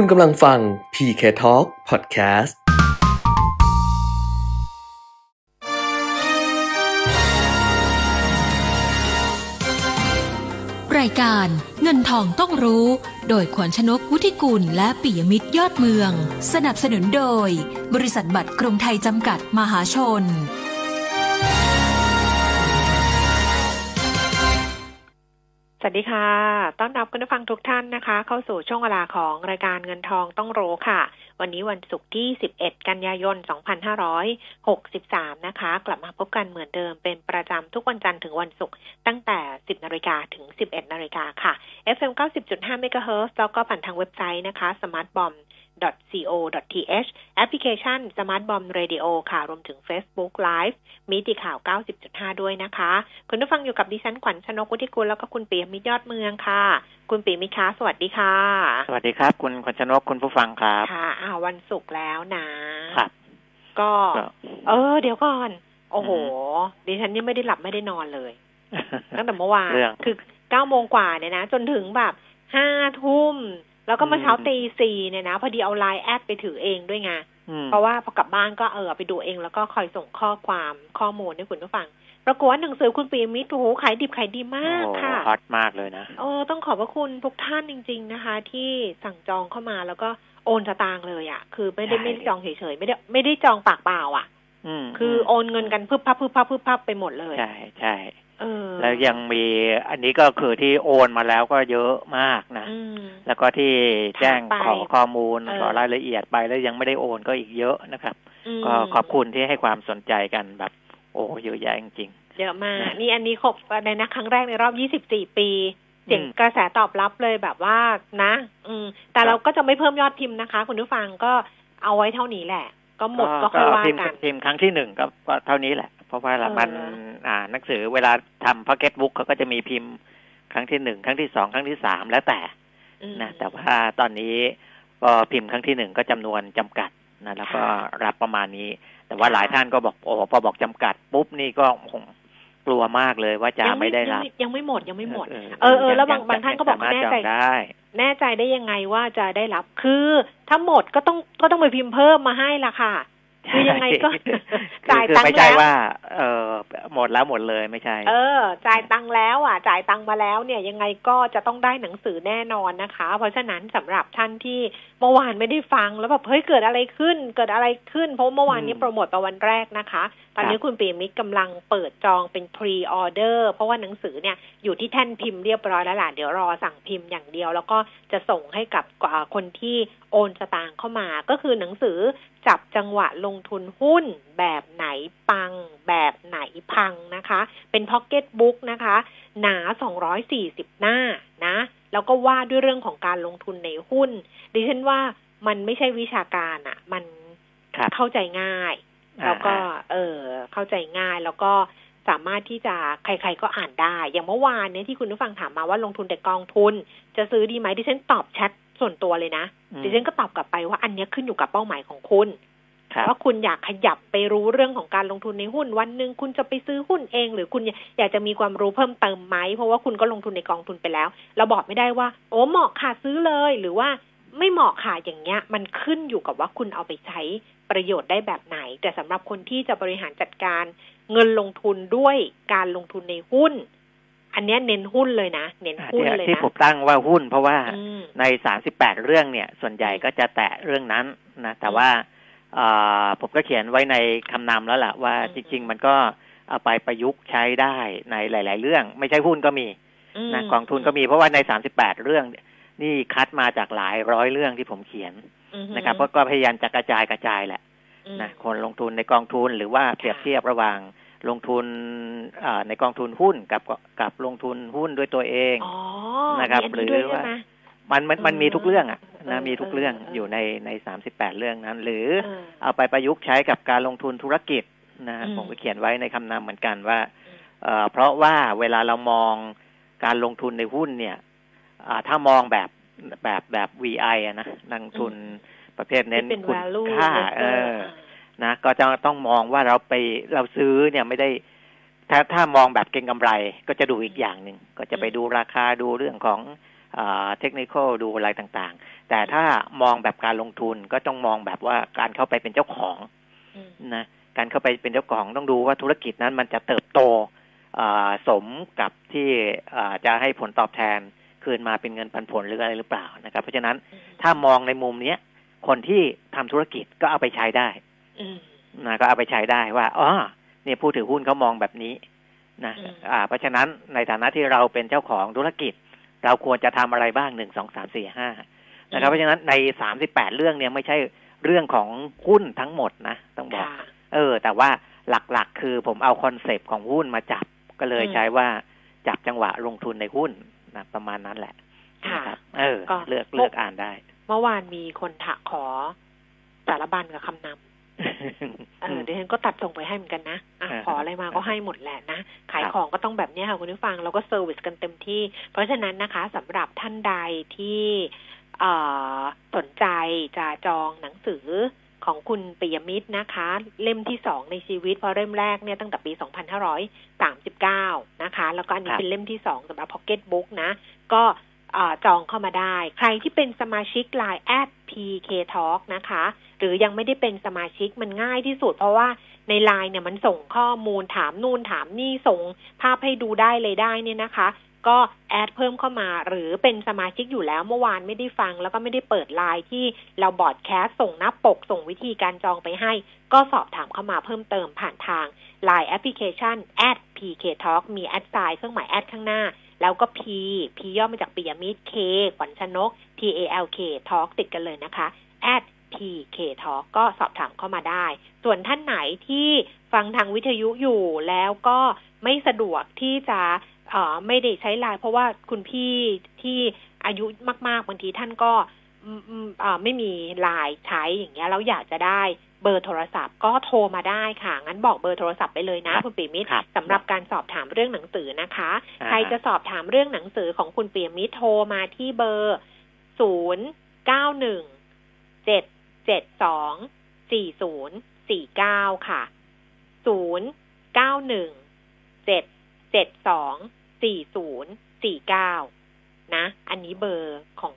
คุณกำลังฟัง PK Talk Podcast รายการเงินทองต้องรู้ โดยขวัญชนกวุฒิกุลและปิยมิตรยอดเมือง สนับสนุนโดย บริษัทบัตรกรุงไทยจำกัดมหาชน วัสดีค่ะ ต้อนรับคุณผู้ฟังทุกท่านนะคะ เข้าสู่ช่วงเวลาของรายการเงินทองต้องรู้ค่ะ วันนี้วันศุกร์ที่ 11 กันยายน 2563 นะคะ กลับมาพบกันเหมือนเดิมเป็นประจำทุกวันจันทร์ถึงวันศุกร์ตั้งแต่ 10 นาฬิกาถึง 11 นาฬิกาค่ะ FM 90.5 MHz แล้วก็ผ่านทางเว็บไซต์นะคะ smartbomb co.th แอปพลิเคชัน Smart Bomb Radio ค่ะ รวมถึง Facebook Live มิติข่าว 90.5 ด้วยนะคะ คุณผู้ฟังอยู่กับดิฉันขวัญชนกุธิกุลแล้วก็คุณปีมิตรยอดเมืองค่ะ คุณปีมิตรคะสวัสดีค่ะ สวัสดีครับ คุณขวัญชนกคุณผู้ฟังครับ ค่ะอ้าววันศุกร์แล้วนะครับ ก็ก็เออ เดี๋ยวก่อน โอ้โห ดิฉันยังไม่ได้หลับไม่ได้นอนเลย ตั้งแต่เมื่อวานเรื่องคือเก้าโมงกว่าเนี่ยนะ จนถึงแบบห้าทุ่ม แล้วก็เมื่อเช้าอืมตีสี่เนี่ยนะพอดีเอาไลน์แอดไปถือเองด้วยไงอืมเพราะว่าพอกลับบ้านก็เออไปดูเองแล้วก็คอยส่งข้อความข้อมูลให้คุณผู้ฟังปรากฏว่าหนังสือคุณปีมิตรโอ้โหขายดิบขายดีมากโอ้ค่ะฮอตมากเลยนะโอ้ต้องขอบพระคุณทุกท่านจริง ๆนะคะ ที่สั่งจองเข้ามาแล้วก็โอนสตางค์เลยอะ่ะ คือไม่ได้ใช่ไม่ได้จองเฉยๆไม่ได้ไม่ได้จองปากเปล่าอะ่ะอืมคือโอนเงินกันพึบพับพึบพับพึบพับไปหมดเลย ใช่ใช่เออแล้วยังมีอันนี้ก็คือที่โอนมาแล้วก็เยอะมากนะอืม แล้วก็ที่แจ้งถามไปขอข้อมูลเออขอรายละเอียดไปแล้วยังไม่ได้โอนก็อีกเยอะนะครับมก็ขอบคุณที่ให้ความสนใจกันแบบโอ้เยอะแยะจริงเยอะมากนะนี่อันนี้ครบในนะครั้งแรกในรอบ24ปี เสียงอืมกระแสตอบรับเลยแบบว่านะ อืม แต่ครับเราก็จะไม่เพิ่มยอดพิมพ์นะคะ คุณผู้ฟังก็เอาไว้เท่านี้แหละ ก็ๆหมดก็ค่อยว่าพิมพ์กันพิมพ์ครั้งที่หนึ่งก็ก็เท่านี้แหละ เพราะว่าเออมันอ่าหนังสือเวลาทำพ็อกเก็ตบุ๊กเขาก็จะมีพิมพ์ครั้งที่หนึ่งครั้งที่สองครั้งที่สามแล้วแต่อืม นะแต่ว่าตอนนี้ก็พิมพ์ครั้งที่หนึ่งก็จำนวนจำกัดนะแล้วก็ค่ะรับประมาณนี้ แต่ว่าค่ะหลายท่านก็บอกโอ้พอบอกจำกัดปุ๊บนี่ก็คงกลัวมากเลยว่าจะยังไม่ได้รับยังยังไม่หมดยังไม่หมด เอเออเออแล้วบางยับางท่านก็บอกสมรถแน่ใจจองได้แน่ใจได้ยังไงว่าจะได้รับคือถ้าหมดก็ต้องก็ต้องไปพิมพ์เพิ่มมาให้ละค่ะ คือยังไงก็คือจ่ายคือตังค์ไม่ใช่แล้วว่า เออหมดแล้วหมดเลยไม่ใช่ เออ จ่ายตังค์แล้วอะ จ่ายตังค์มาแล้วเนี่ยยังไงก็จะต้องได้หนังสือแน่นอนนะคะ เพราะฉะนั้นสำหรับท่านที่เมื่อวานไม่ได้ฟังแล้วแบบเฮ้ยเกิดอะไรขึ้น เกิดอะไรขึ้น เพราะเมื่อวานนี้อืมโปรโมทตะวันแรกนะคะ ตอนนี้ครับคุณปีมิตรกำลังเปิดจองเป็น pre order เพราะว่าหนังสือเนี่ยอยู่ที่แท่นพิมพ์เรียบร้อยแล้วล่ะเดี๋ยวรอสั่งพิมพ์อย่างเดียว แล้วก็จะส่งให้กับอ่าคนที่โอนสตางค์เข้ามาก็คือหนังสือ จับจังหวะลงทุนหุ้นแบบไหนปัง แบบไหนพังนะคะ เป็นพ็อกเก็ตบุ๊กนะคะ หนา 240 หน้านะ แล้วก็ว่าด้วยเรื่องของการลงทุนในหุ้น ดิฉันว่ามันไม่ใช่วิชาการอะมันครับเข้าใจง่าย แล้วก็ เออเข้าใจง่ายแล้วก็สามารถที่จะใคร ๆก็อ่านได้ อย่างเมื่อวานเนี่ยที่คุณผู้ฟังถามมาว่าลงทุนแต่กองทุน จะซื้อดีไหมดิฉันตอบแชท ส่วนตัวเลยนะอืมดิฉันก็ตอบกลับไปว่าอันเนี้ยขึ้นอยู่กับเป้าหมายของคุณครับว่าคุณอยากขยับไปรู้เรื่องของการลงทุนในหุ้น วันหนึ่งคุณจะไปซื้อหุ้นเอง หรือคุณอยากจะมีความรู้เพิ่มเติมไหมเพราะว่าคุณก็ลงทุนในกองทุนไปแล้ว เราบอกไม่ได้ว่า โอ้เหมาะค่ะซื้อเลย หรือว่าไม่เหมาะค่ะอย่างเงี้ย มันขึ้นอยู่กับว่าคุณเอาไปใช้ประโยชน์ได้แบบไหน แต่สำหรับคนที่จะบริหารจัดการเงินลงทุนด้วยการลงทุนในหุ้น อันเนี้ยเน้นหุ้นเลยนะ เน้นหุ้นที่เลยที่นะผมตั้งว่าหุ้น เพราะว่าอืมในสามสิบแปดเรื่องเนี่ย ส่วนใหญ่ก็จะแตะเรื่องนั้นนะ แต่ว่าเอ่อผมก็เขียนไว้ในคำนำแล้วล่ะว่าอืมจริง ๆ มันก็เอาไปประยุกต์ใช้ได้ในหลาย ๆ เรื่อง ไม่ใช่หุ้นก็มีมนะกองทุนก็มีเพราะว่าในสามสิบแปดเรื่อง นี่คัดมาจากหลายร้อยเรื่องที่ผมเขียนอืมนะครับก็ก็พยายามจะกระจายกระจายแหละอืมนะคนลงทุนในกองทุนหรือว่าเปรียบเทียบระหว่าง ลงทุนเอ่อในกองทุนหุ้นกับกับลงทุนหุ้นด้วยตัวเองอ๋อนะครับมีอันนี้ด้วยหรือว่าใช่ไหมมันมันมันมีทุกเรื่องอะเออนะมีทุกเรื่องเออเออออยู่ในในสามสิบแปดเรื่องนั้น หรือเออเอาไปประยุกต์ใช้กับการลงทุนธุรกิจนะอืมผมก็เขียนไว้ในคำนำเหมือนกันว่าอืมเอ่อเพราะว่าเวลาเรามองการลงทุนในหุ้นเนี่ยอ่าถ้ามองแบบแบบแบบ VI อะนะลงทุนประเภทเน้นที่เป็นคุณ value ค่า investor เออ นะก็จะต้องมองว่าเราไปเราซื้อเนี่ยไม่ได้ ถ้าถ้ามองแบบเก็งกำไรก็จะดูอีกอย่างหนึ่งก็จะไปดูราคาดูเรื่องของเทคนิคดูอะไรต่างๆ แต่ถ้ามองแบบการลงทุนก็ต้องมองแบบว่าการเข้าไปเป็นเจ้าของอืมนะการเข้าไปเป็นเจ้าของต้องดูว่าธุรกิจนั้นมันจะเติบโตอ่าสมกับที่อ่าจะให้ผลตอบแทนคืนมาเป็นเงินปันผลหรืออะไรหรือเปล่านะครับ เพราะฉะนั้นถ้ามองในมุมเนี้ยคนที่ทำธุรกิจก็เอาไปใช้ได้อืม นะก็เอาไปใช้ได้ว่าอ๋อเนี่ยผู้ถือหุ้นเขามองแบบนี้นะอืมอ่า เพราะฉะนั้นในฐานะที่เราเป็นเจ้าของธุรกิจ เราควรจะทำอะไรบ้างหนึ่งสองสามสี่ห้านะครับ เพราะฉะนั้นในสามสิบแปดเรื่องเนี่ยไม่ใช่เรื่องของหุ้นทั้งหมดนะต้องบอกค่ะเออ แต่ว่าหลักๆ คือผมเอาคอนเซปต์ของหุ้นมาจับก็เลยอืมใช้ว่าจับจังหวะลงทุนในหุ้นนะประมาณนั้นแหละค่ะนะครับเออก็เลือกเลือกอ่านได้ เมื่อวานมีคนถะขอสารบัญกับคำนำ เออเดี๋ยวฉันก็ตัดส่งไปให้เหมือนกันนะอะอ่าขออะไรมาก็ให้หมดแหละนะ ขายครับของก็ต้องแบบเนี้ยค่ะคุณผู้ฟังเราก็เซอร์วิสกันเต็มที่ เพราะฉะนั้นนะคะสำหรับท่านใดที่เอ่อสนใจจะจองหนังสือของคุณปิยมิตรนะคะ เล่มที่สองในชีวิตเพราะเล่มแรกเนี่ยตั้งแต่ปี 2539 นะคะ แล้วก็อันนี้ครับเป็นเล่มที่สองสำหรับ Pocket Book นะ ก็เอ่อ จองเข้ามาได้ ใครที่เป็นสมาชิก Line at PK Talk นะคะ หรือยังไม่ได้เป็นสมาชิกมันง่ายที่สุด เพราะว่าในไลน์เนี่ยมันส่งข้อมูลถามนู่นถามนี่ส่งภาพให้ดูได้เลยได้เนี่ยนะคะ ก็ add เพิ่มเข้ามาหรือเป็นสมาชิกอยู่แล้วเมื่อวานไม่ได้ฟัง แล้วก็ไม่ได้เปิดไลน์ที่เรา broadcast ส่งหน้าปกส่งวิธีการจองไปให้ ก็สอบถามเข้ามาเพิ่มเติมผ่านทาง Line แอปพลิเคชัน @pk talk มี at sign เครื่องหมาย at ข้างหน้า แล้วก็ P P ย่อมาจากปิยมิตร K ขวัญชนก T A L K talk ติดกันเลยนะคะ at PK Talk ก็สอบถามเข้ามาได้ ส่วนท่านไหนที่ฟังทางวิทยุอยู่แล้วก็ไม่สะดวกที่จะอ่อไม่ได้ใช้ไลน์เพราะว่าคุณพี่ที่อายุมาก ๆ บางทีท่านก็อืมอืมเอ่อไม่มีไลน์ใช้อย่างเงี้ยแล้วอยากจะได้ เบอร์โทรศัพท์ก็โทรมาได้ค่ะ งั้นบอกเบอร์โทรศัพท์ไปเลยนะครับคุณปีมิตรครับสำหรับการสอบถามเรื่องหนังสือนะคะอ่าใครจะสอบถามเรื่องหนังสือของคุณปียมิตรโทรมาที่เบอร์ศูนย์เก้าหนึ่งเจ็ดเจ็ดสองสี่ศูนย์สี่เก้าค่ะศูนย์เก้าหนึ่งเจ็ดเจ็ดสองสี่ศูนย์สี่เก้านะ อันนี้เบอร์ของ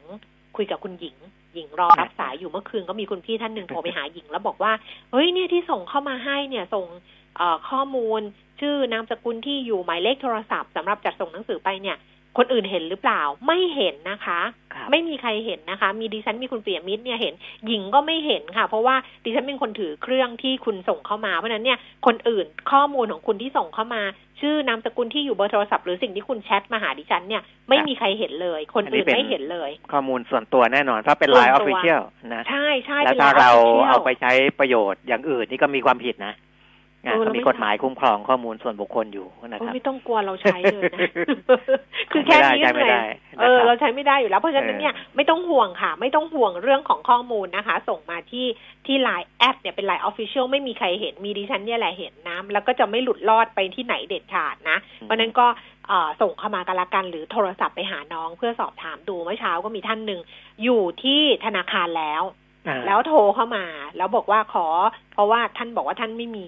คุยกับคุณหญิงห ญิงรอรับสายอยู่เมื่อคืนก็มีคุณพี่ท่านหนึ่งโทรไปหาหญิงแล้วบอกว่า เฮ้ยเนี่ยที่ส่งเข้ามาให้เนี่ยส่งเอ่อข้อมูล ชื่อนามสกุลที่อยู่หมายเลขโทรศัพท์สำหรับจัดส่งหนังสือไปเนี่ย คนอื่นเห็นหรือเปล่าไม่เห็นนะคะครับไม่มีใครเห็นนะคะ มีดิฉันมีคุณเปียมิตรเนี่ยเห็น หญิงก็ไม่เห็นค่ะ เพราะว่าดิฉันเป็นคนถือเครื่องที่คุณส่งเข้ามาเพราะฉะนั้นเนี่ยคนอื่นข้อมูลของคุณที่ส่งเข้ามา ชื่อนามสกุลที่อยู่เบอร์โทรศัพท์หรือสิ่งที่คุณแชทมาหาดิฉันเนี่ยไม่มีใครเห็นเลย คนอื่นไม่เห็นเลย ข้อมูลส่วนตัวแน่นอนเพราะเป็นส่วนไลน์ตัอว official นะใช่ใช่แล้วเป็นถ้าไลน์เรา official เอาไปใช้ประโยชน์อย่างอื่นนี่ก็มีความผิดนะ เออก็เรามีมีกฎหมายคุ้มครองข้อมูลส่วนบุคคลอยู่นะโอ้ครับไม่ต้องกลัวเราใช้เลยนะคือแค่นี้ใช้ไม่ได้ยนะครับเออเราใช้ไม่ได้อยู่แล้ว เพราะฉะนั้นเนี่ยเออไม่ต้องห่วงค่ะ ไม่ต้องห่วงเรื่องของข้อมูลนะคะ ส่งมาที่ที่ไลน์ at เนี่ยเป็นไลน์ official ไม่มีใครเห็นมีดิฉันเนี่ยแหละเห็นนะแล้วก็จะไม่หลุดรอดไปที่ไหนเด็ดขาดนะ เพราะฉะนั้นก็เอ่อส่งเข้ามากันละกันหรือโทรศัพท์ไปหาน้องเพื่อสอบถามดูเมื่อเช้าก็มีท่านหนึ่งอยู่ที่ธนาคารแล้วอ่าแล้วโทรเข้ามา แล้วบอกว่าขอ เพราะว่าท่านบอกว่าท่านไม่มี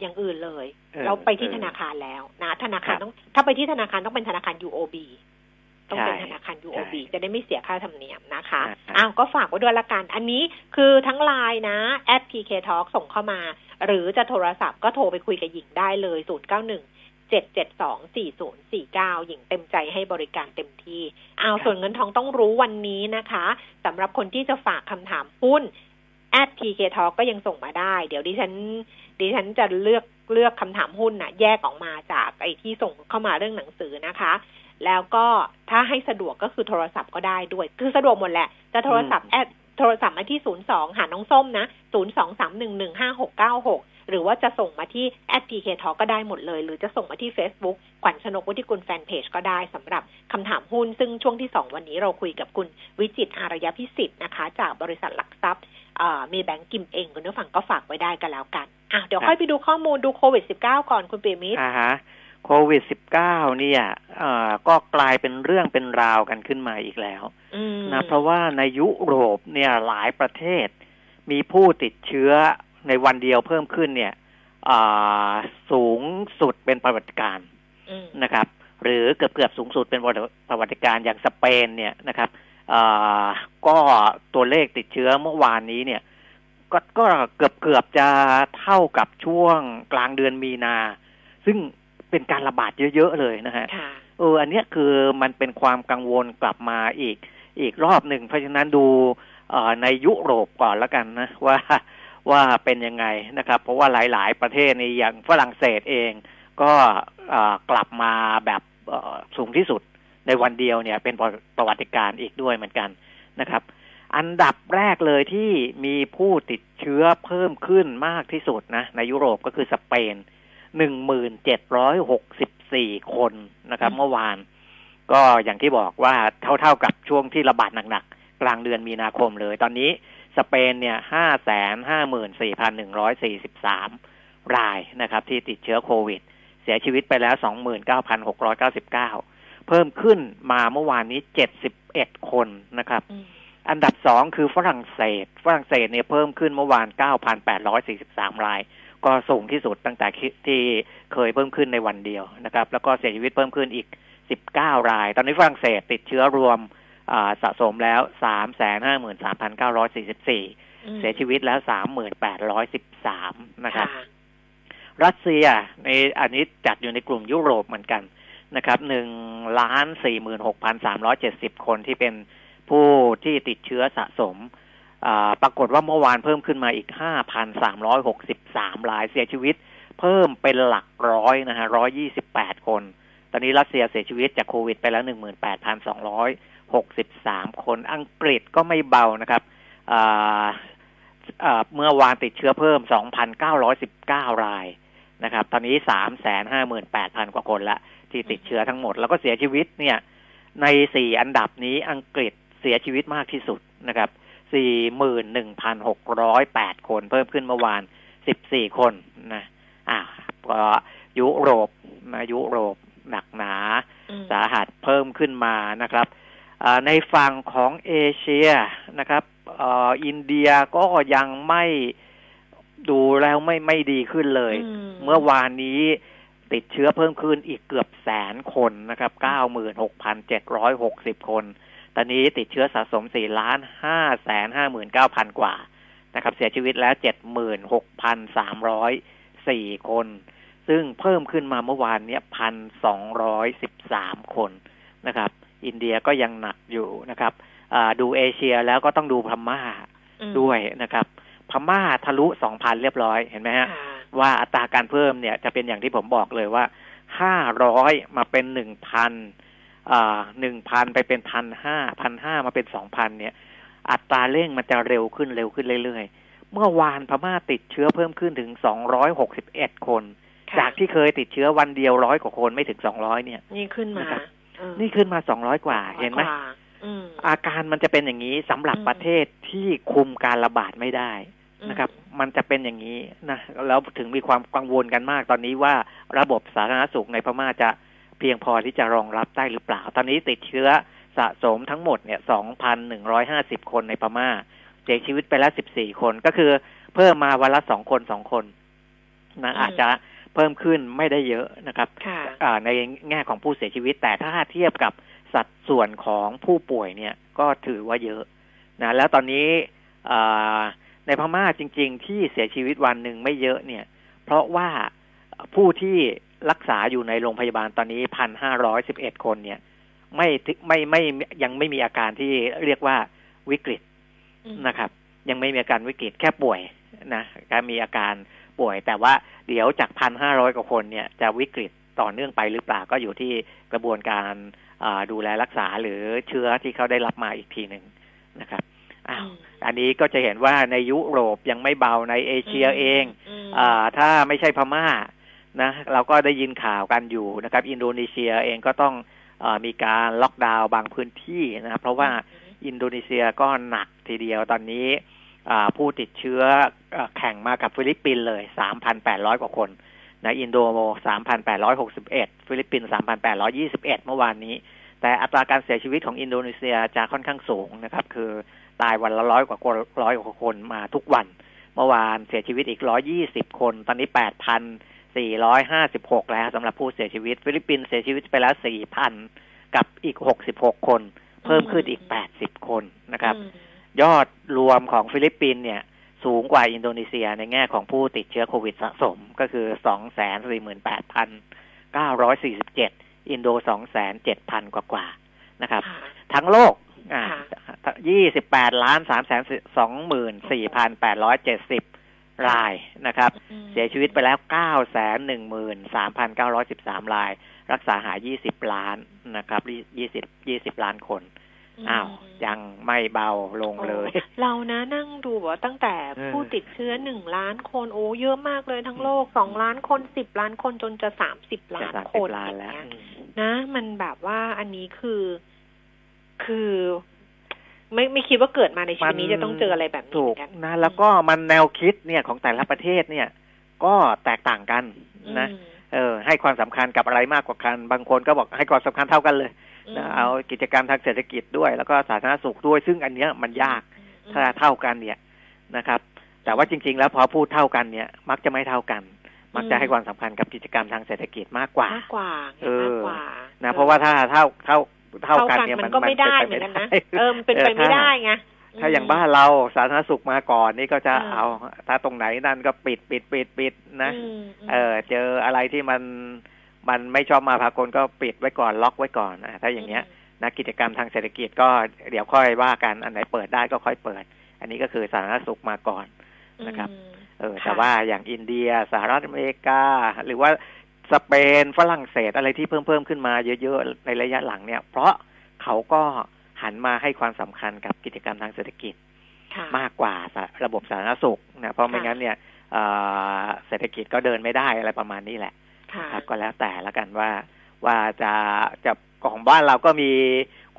อย่างอื่นเลยเออเราไปที่เออธนาคารแล้วนะธนาคารครับต้อง ถ้าไปที่ธนาคารต้องเป็นธนาคาร UOB ต้องเป็นใช่ธนาคารใช่ UOB จะได้ไม่เสียค่าธรรมเนียมนะคะอ่าอ้าวก็ฝากไว้ด้วยละกัน อันนี้คือทั้งไลน์นะ @pk talk ส่งเข้ามา หรือจะโทรศัพท์ก็โทรไปคุยกับหญิงได้เลย0 9 1 7 7 2 4 0 4 9หญิงเต็มใจให้บริการเต็มที่อ้าวส่วนเงินทองต้องรู้วันนี้นะคะสำหรับคนที่จะฝากคำถามหุ้น @pk talk ก็ยังส่งมาได้ เดี๋ยวดิฉันดิฉันจะเลือกเลือกคำถามหุ้นน่ะ แยกออกมาจากไอ้ที่ส่งเข้ามาเรื่องหนังสือนะคะ แล้วก็ถ้าให้สะดวกก็คือโทรศัพท์ก็ได้ด้วย คือสะดวกหมดแหละ จะโทรศัพท์ add โทรศัพท์มาที่ 02 หาน้องส้มนะ 023115696 หรือว่าจะส่งมาที่ @pk talk ก็ได้หมดเลย หรือจะส่งมาที่ Facebook ขวัญชนกวุฒิกุลแฟนเพจก็ได้สำหรับคำถามหุ้น ซึ่งช่วงที่ 2 วันนี้เราคุยกับคุณวิจิตรอารยพิสิทธิ์นะคะ จากบริษัทหลักทรัพย์อ่าเมย์แบงก์กิมเอ็งคุณผู้ฟังก็ฝากไว้ได้กันแล้วกันอะเดี๋ยวครับค่อยไปดูข้อมูลดูโควิด -19 ก่อนคุณปิยมิตรอ่าฮะโควิดสิบเก้าเนี่ยเอ่อก็กลายเป็นเรื่องเป็นราวกันขึ้นมาอีกแล้วอืมนะเพราะว่าในยุโรปเนี่ยหลายประเทศมีผู้ติดเชื้อ ในวันเดียวเพิ่มขึ้นเนี่ยอ่าสูงสุดเป็นประวัติการณ์อืมนะครับ หรือเกือบเกือบสูงสุดเป็นประวัติการอย่างสเปนเนี่ยนะครับก็ตัวเลขติดเชื้อเมื่อวานนี้เนี่ย ก็ก็เกือบเกือบจะเท่ากับช่วงกลางเดือนมีนา ซึ่งเป็นการระบาดเยอะ ๆ เลยนะฮะเอออันนี้คือมันเป็นความกังวลกลับมาอีกอีกรอบหนึ่ง เพราะฉะนั้นดูในยุโรปก่อนแล้วกันนะว่า ว่าเป็นยังไงนะครับ เพราะว่าหลาย ๆ ประเทศในอย่างฝรั่งเศสเองก็กลับมาแบบสูงที่สุดในวันเดียวเนี่ยเป็นประวัติการอีกด้วยเหมือนกันนะครับ อันดับแรกเลยที่มีผู้ติดเชื้อเพิ่มขึ้นมากที่สุดนะ ในยุโรปก็คือสเปนหนึ่งหมื่นเจ็ดร้อยหกสิบสี่คนนะครับ เมื่อวาน ก็อย่างที่บอกว่าเท่าๆกับช่วงที่ระบาดหนักๆกลางเดือนมีนาคมเลย ตอนนี้ สเปนเนี่ยห้าแสนห้าหมื่นสี่พันหนึ่งร้อยสี่สิบสามรายนะครับ ที่ติดเชื้อโควิด เสียชีวิตไปแล้วสองหมื่นเก้าพันหกร้อยเก้าสิบเก้าเพิ่มขึ้นมาเมื่อวานนี้เจ็ดสิบเอ็ดคนนะครับ อันดับสองคือฝรั่งเศส ฝรั่งเศสเนี่ยเพิ่มขึ้นเมื่อวานเก้าพันแปดร้อยสี่สิบสามราย ก็สูงที่สุดตั้งแต่ที่เคยเพิ่มขึ้นในวันเดียวนะครับ แล้วก็เสียชีวิตเพิ่มขึ้นอีกสิบเก้าราย ตอนนี้ฝรั่งเศสติดเชื้อรวม สะสมแล้วสามแสนห้าหมื่นสามพันเก้าร้อยสี่สิบสี่เสียชีวิตแล้วสามหมื่นแปดร้อยสิบสามนะครับ รัสเซียในอันนี้จัดอยู่ในกลุ่มยุโรปเหมือนกันนะครับหนึ่งล้านสี่หมื่นหกพันสามร้อยเจ็ดสิบคนที่เป็นผู้ที่ติดเชื้อสะสม ปรากฏว่าเมื่อวานเพิ่มขึ้นมาอีกห้าพันสามร้อยหกสิบสามรายเสียชีวิต เพิ่มเป็นหลักร้อยนะฮะร้อยยี่สิบแปดคน ตอนนี้รัสเซียเสียชีวิตจากโควิดไปแล้วหนึ่งหมื่นแปดพันสองร้อย หกสิบสามคน อังกฤษก็ไม่เบานะครับเมื่อวานติดเชื้อเพิ่มสองพันเก้าร้อยสิบเก้ารายนะครับ ตอนนี้สามแสนห้าหมื่นแปดพันกว่าคนละที่ติดเชื้อทั้งหมด แล้วก็เสียชีวิตเนี่ย ในสี่อันดับนี้อังกฤษเสียชีวิตมากที่สุดนะครับสี่หมื่นหนึ่งพันหกร้อยแปดคน เพิ่มขึ้นเมื่อวานสิบสี่คนนะอ่าก็ยุโรปนะยุโรปหนักหนาสาหัสเพิ่มขึ้นมานะครับ ในฝั่งของเอเชียนะครับอินเดียก็ยังไม่ดูแล้วไม่ไม่ดีขึ้นเลย เมื่อวานนี้ติดเชื้อเพิ่มขึ้นอีกเกือบแสนคนนะครับเก้าหมื่นหกพันเจ็ดร้อยหกสิบคน ตอนนี้ติดเชื้อสะสมสี่ล้านห้าแสนห้าหมื่นเก้าพันกว่านะครับ เสียชีวิตแล้วเจ็ดหมื่นหกพันสามร้อยสี่คน ซึ่งเพิ่มขึ้นมาเมื่อวานเนี้ยพันสองร้อยสิบสามคนนะครับ อินเดียก็ยังหนักอยู่นะครับดูเอเชียแล้วก็ต้องดูพม่าด้วยนะครับ พม่าทะลุสองพันเรียบร้อยเห็นไหมฮะว่าอัตราการเพิ่มเนี่ยจะเป็นอย่างที่ผมบอกเลยว่าห้าร้อยมาเป็นหนึ่งพันหนึ่งพันไปเป็นพันห้าพันห้ามาเป็นสองพันเนี่ย อัตราเร่งมันจะเร็วขึ้นเร็วขึ้นเรื่อยๆ เมื่อวานพม่าติดเชื้อเพิ่มขึ้นถึงสองร้อยหกสิบเอ็ดคน จากที่เคยติดเชื้อวันเดียวร้อยกว่าคนไม่ถึงสองร้อยเนี่ย นี่ขึ้นมา นี่ขึ้นมาสองร้อยกว่าเห็นไหมอาการมันจะเป็นอย่างนี้สำหรับประเทศที่คุมการระบาดไม่ได้นะครับ มันจะเป็นอย่างนี้นะแล้วถึงมีความกังวลกันมากตอนนี้ว่าระบบสาธารณสุขในพม่าจะเพียงพอที่จะรองรับได้หรือเปล่า ตอนนี้ติดเชื้อสะสมทั้งหมดเนี่ยสองพันหนึ่งร้อยห้าสิบคนในพม่าเสียชีวิตไปแล้วสิบสี่คนก็คือ เพิ่มมาวันละสองคนสองคนนะอาจจะ เพิ่มขึ้นไม่ได้เยอะนะครับในแง่ของผู้เสียชีวิต แต่ถ้าเทียบกับสัดส่วนของผู้ป่วยเนี่ยก็ถือว่าเยอะนะแล้วตอนนี้ในพม่าจริง ๆ ที่เสียชีวิตวันหนึ่งไม่เยอะเนี่ย เพราะว่าผู้ที่รักษาอยู่ในโรงพยาบาลตอนนี้พันห้าร้อยสิบเอ็ดคนเนี่ย ไม่ไม่ไม่ยังไม่มีอาการที่เรียกว่าวิกฤตนะครับ ยังไม่มีอาการวิกฤตแค่ป่วยนะการมีอาการ ป่วย แต่ว่าเดี๋ยวจากพันห้าร้อยกว่าคนเนี่ยจะวิกฤตต่อเนื่องไปหรือเปล่าก็อยู่ที่กระบวนการดูแลรักษาหรือเชื้อที่เขาได้รับมาอีกทีหนึ่งนะครับอ้าวอันนี้ก็จะเห็นว่าในยุโรปยังไม่เบาในเอเชียเองอถ้าไม่ใช่พม่านะเราก็ได้ยินข่าวกันอยู่นะครับ อินโดนีเซียเองก็ต้องอมีการล็อกดาวน์บางพื้นที่นะครับ เพราะว่าอินโดนีเซียก็หนักทีเดียวตอนนี้ ผู้ติดเชื้อแข่งมากับฟิลิปปินส์เลย 3,800 กว่าคนนะอินโดโม3,861 ฟิลิปปินส์3,821 เมื่อวานนี้ แต่อัตราการเสียชีวิตของอินโดนีเซียจะค่อนข้างสูงนะครับ คือตายวันละร้อยกว่าคนร้อยกว่าคนมาทุกวัน เมื่อวานเสียชีวิตอีกร้อยยี่สิบคน ตอนนี้แปดพัน456 แล้วสำหรับผู้เสียชีวิต ฟิลิปปินส์เสียชีวิตไปแล้ว 4,000 กับอีก 66 คน เพิ่มขึ้นอีก 80 คนนะครับ ยอดรวมของฟิลิปปินส์เนี่ย สูงกว่าอินโดนีเซียในแง่ของผู้ติดเชื้อโควิดสะสมก็คือ 248,947 อินโด 207,000 กว่ากว่าๆนะครับค่ะทั้งโลกอ่าค่ะ28ล้าน3แสน24,870 รายนะครับอืมเสียชีวิตไปแล้ว9 1 3 9 1 3 ราย รักษาหาย 20 ล้านนะครับ 20 20 ล้านคน อ้าวยังไม่เบาลงเลยโอ้เรานะนั่งดูบอกว่าตั้งแต่เออผู้ติดเชื้อหนึ่งล้านคนโอ้เยอะมากเลยทั้งโลกสองล้านคนสิบล้านคนจนจะสามสิบล้าจะนสามคสิบนล้านอย่แล้วงเงี้ยอืมนะ มันแบบว่าอันนี้คือคือไม่ไม่คิดว่าเกิดมาในชีวิตนี้จะต้องเจออะไรแบบนี้ถูเหมืกอนกันนะ แล้วก็มันแนวคิดเนี่ยของแต่ละประเทศเนี่ย ก็แตกต่างกันนะอืมเออ ให้ความสำคัญกับอะไรมากกว่ากัน บางคนก็บอกให้ความสำคัญเท่ากันเลย นะมเอากิจกรรมทางเศรษฐกิจด้วย แล้วก็สาธารณสุขด้วย ซึ่งอันเนี้ยมันยากอืมถ้าเท่ากันเนี่ยนะครับ แต่ว่าจริง ๆ แล้วพอพูดเท่ากันเนี่ย มักจะไม่เท่ากัน มักจะให้ความสำคัญกับกิจกรรมทางเศรษฐกิจมากกว่ามากกว่าไงเออมากกว่านะเพราะว่าถ้าเท่าเท่าเท่าเท่ากันกันเนี่ยมันก็ไม่ได้เหมือนกันนะเออมันเป็นไปไม่ได้ไงถ้าอย่างบ้านเราสาธารณสุขมาก่อนนี่ก็จะอืมเอา ถ้าตรงไหนนั่นก็ปิดปิดปิดปิดนะอืมมเออเจออะไรที่มัน มันไม่ชอบมาพากลก็ปิดไว้ก่อนล็อกไว้ก่อนนะถ้าอย่างเงี้ยนะกิจกรรมทางเศรษฐกิจก็เดี๋ยวค่อยว่ากันอันไหนเปิดได้ก็ค่อยเปิด อันนี้ก็คือสาธารณสุขมาก่อนนะครับอืมเออค่ะแต่ว่าอย่างอินเดียสหรัฐอเมริกา หรือว่าสเปนฝรั่งเศสอะไรที่เพิ่มเพิ่มขึ้นมาเยอะๆในระยะหลังเนี่ย เพราะเขาก็หันมาให้ความสำคัญกับกิจกรรมทางเศรษฐกิจค่ะมากกว่าสาระบบสาธารณสุขนะเพราะไม่ค่ะงั้นเนี่ยเอ่อเศรษฐกิจก็เดินไม่ได้อะไรประมาณนี้แหละ ค่ะครับก็แล้วแต่ละกันว่าว่าจะจะของบ้านเราก็มี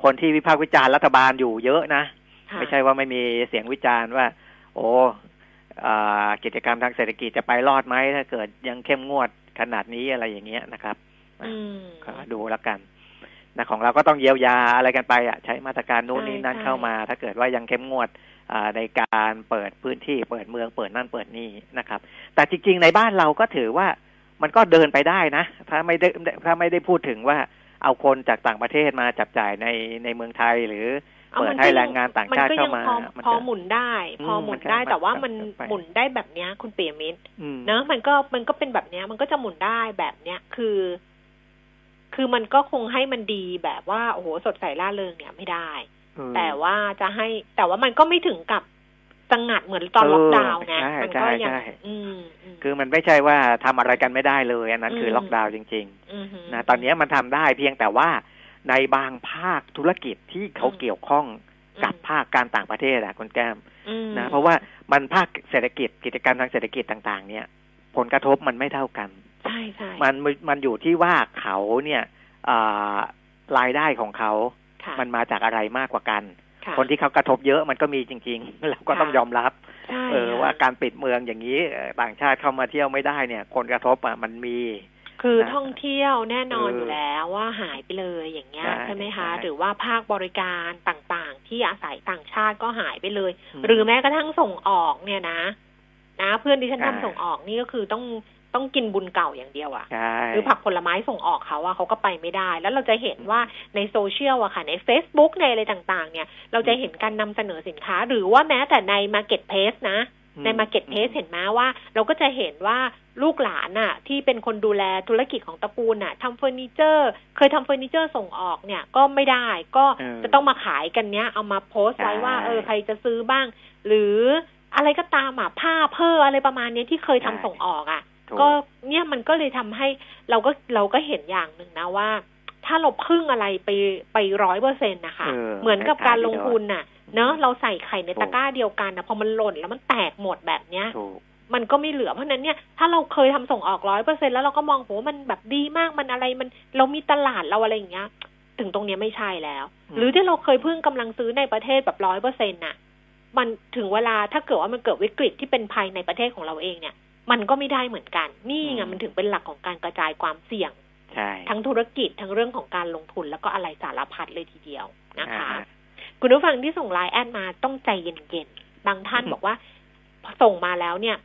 คนที่วิพากษ์วิจารณ์รัฐบาลอยู่เยอะนะค่ะไม่ใช่ว่าไม่มีเสียงวิจารณ์ว่า โอ้อ่ากิจกรรมทางเศรษฐกิจจะไปรอดไหมถ้าเกิดยังเข้มงวดขนาดนี้อะไรอย่างเงี้ยนะครับอืมก็ดูแล้วกันนะของเราก็ต้องเยียวยาอะไรกันไปอะใช้มาตรการนู้นใช่นี่นั่นใช่เข้ามา ถ้าเกิดว่ายังเข้มงวดอ่าในการเปิดพื้นที่เปิดเมืองเปิดนั่นเปิดนี่นะครับ แต่จริง ๆ ในบ้านเราก็ถือว่า มันก็เดินไปได้นะ ถ้าไม่ได้ถ้าไม่ได้พูดถึงว่าเอาคนจากต่างประเทศมาจับจ่ายในในเมืองไทยหรืออาเปิดมันให้ก็แรงงานต่างชาตินก็เข้ายังมาพอมันพอจะหมุนได้อืมพอหมุนมันจะได้แต่ว่ามันมันจะไปหมุนได้แบบเนี้ย คุณเปียมิตรอืมเนอะมันก็มันก็เป็นแบบเนี้ย มันก็จะหมุนได้แบบเนี้ยคือ คือมันก็คงให้มันดีแบบว่าโอ้โหสดใสล่าเริงเนี่ยไม่ได้อืมแต่ว่าจะให้แต่ว่ามันก็ไม่ถึงกับ สงัดเหมือนตอนเออล็อกดาวน์ไงใช่มันก็ใช่ยังใช่อืมมคือมันไม่ใช่ว่าทำอะไรกันไม่ได้เลยอันนั้นคือมล็อกดาวน์จริงอือหือๆนะตอนนี้มันทำได้เพียงแต่ว่าในบางภาคธุรกิจที่เขาอืมเกี่ยวข้องกับภาคการต่างประเทศอะคุณแก้มอืมนะเพราะว่ามันภาคเศรษฐกิจกิจกรรมทางเศรษฐกิจต่าง ๆ เนี่ย ผลกระทบมันไม่เท่ากันใช่ใช่มันมันอยู่ที่ว่าเขาเนี่ยอ่ารายได้ของเขาค่ะมันมาจากอะไรมากกว่ากัน ค่ะคนที่เขากระทบเยอะมันก็มีจริง ๆ เราก็ต้องค่ะยอมรับใช่เออค่ะว่าการปิดเมืองอย่างนี้เอ่อต่างชาติเข้ามาเที่ยวไม่ได้เนี่ย คนกระทบอะมันมีคือนะท่องเที่ยวแน่นอนเออออยู่แล้วว่าหายไปเลยอย่างเงี้ยใช่ใช่ไหมคะใช่หรือว่าภาคบริการต่างๆ ที่อาศัยต่างชาติก็หายไปเลยอืมหรือแม้กระทั่งส่งออกเนี่ยนะ นะ เพื่อนดิฉันใช่ทำส่งออกนี่ก็คือต้อง ต้องกินบุญเก่าอย่างเดียวอะใช่คือผักผลไม้ส่งออกเขาอะเขาก็ไปไม่ได้ แล้วเราจะเห็นว่าในโซเชียลอะค่ะ ใน Facebook ในอะไรต่างๆ เนี่ย เราจะเห็นการนำเสนอสินค้า หรือว่าแม้แต่ใน Marketplace นะอืมใน Marketplace เห็นไหมว่า เราก็จะเห็นว่าลูกหลานน่ะที่เป็นคนดูแลธุรกิจของตระกูลน่ะทำเฟอร์นิเจอร์ เคยทำเฟอร์นิเจอร์ส่งออกเนี่ยก็ไม่ได้ก็เออจะต้องมาขายกันเนี้ยเอามาโพสต์ไว้ว่าใช่เออใครจะซื้อบ้าง หรืออะไรก็ตามอะผ้าเพ้ออะไรประมาณเนี้ยที่เคยทำใช่ส่งออกอะถู กก็เนี่ยมันก็เลยทำให้เราก็เราก็เห็นอย่างหนึ่งนะว่า ถ้าเราพึ่งอะไรไปไปร้อยเปอร์เซ็นต์นะคะเออเหมือนกับการลงทุนใช่น่ะ เนอะเราใส่ไข่ในถูกตะกร้าเดียวกันนะพอมันหล่นแล้วมันแตกหมดแบบเนี้ยถูกมันก็ไม่เหลือเพราะฉะนั้นเนี่ยถ้าเราเคยทำส่งออกร้อยเปอร์เซ็นแล้วเราก็มองโหมันแบบดีมากมันอะไรมันเรามีตลาดเราอะไรอย่างเงี้ย ถึงตรงเนี้ยไม่ใช่แล้วอืมหรือที่เราเคยพึ่งกำลังซื้อในประเทศแบบร้อยเปอร์เซ็นต์น่ะ มันถึงเวลาถ้าเกิดว่ามันเกิดวิกฤตที่เป็นภัยในประเทศของเราเองเนี่ย มันก็ไม่ได้เหมือนกัน นี่ไงมันถึงเป็นหลักของการกระจายความเสี่ยงใช่ทั้งธุรกิจทั้งเรื่องของการลงทุนแล้วก็อะไรสารพัดเลยทีเดียวนะคะอ่าคุณผู้ฟังที่ส่งไลน์ at มาต้องใจเย็นๆบางท่านอืมบอกว่าพอส่งมาแล้วเนี่ย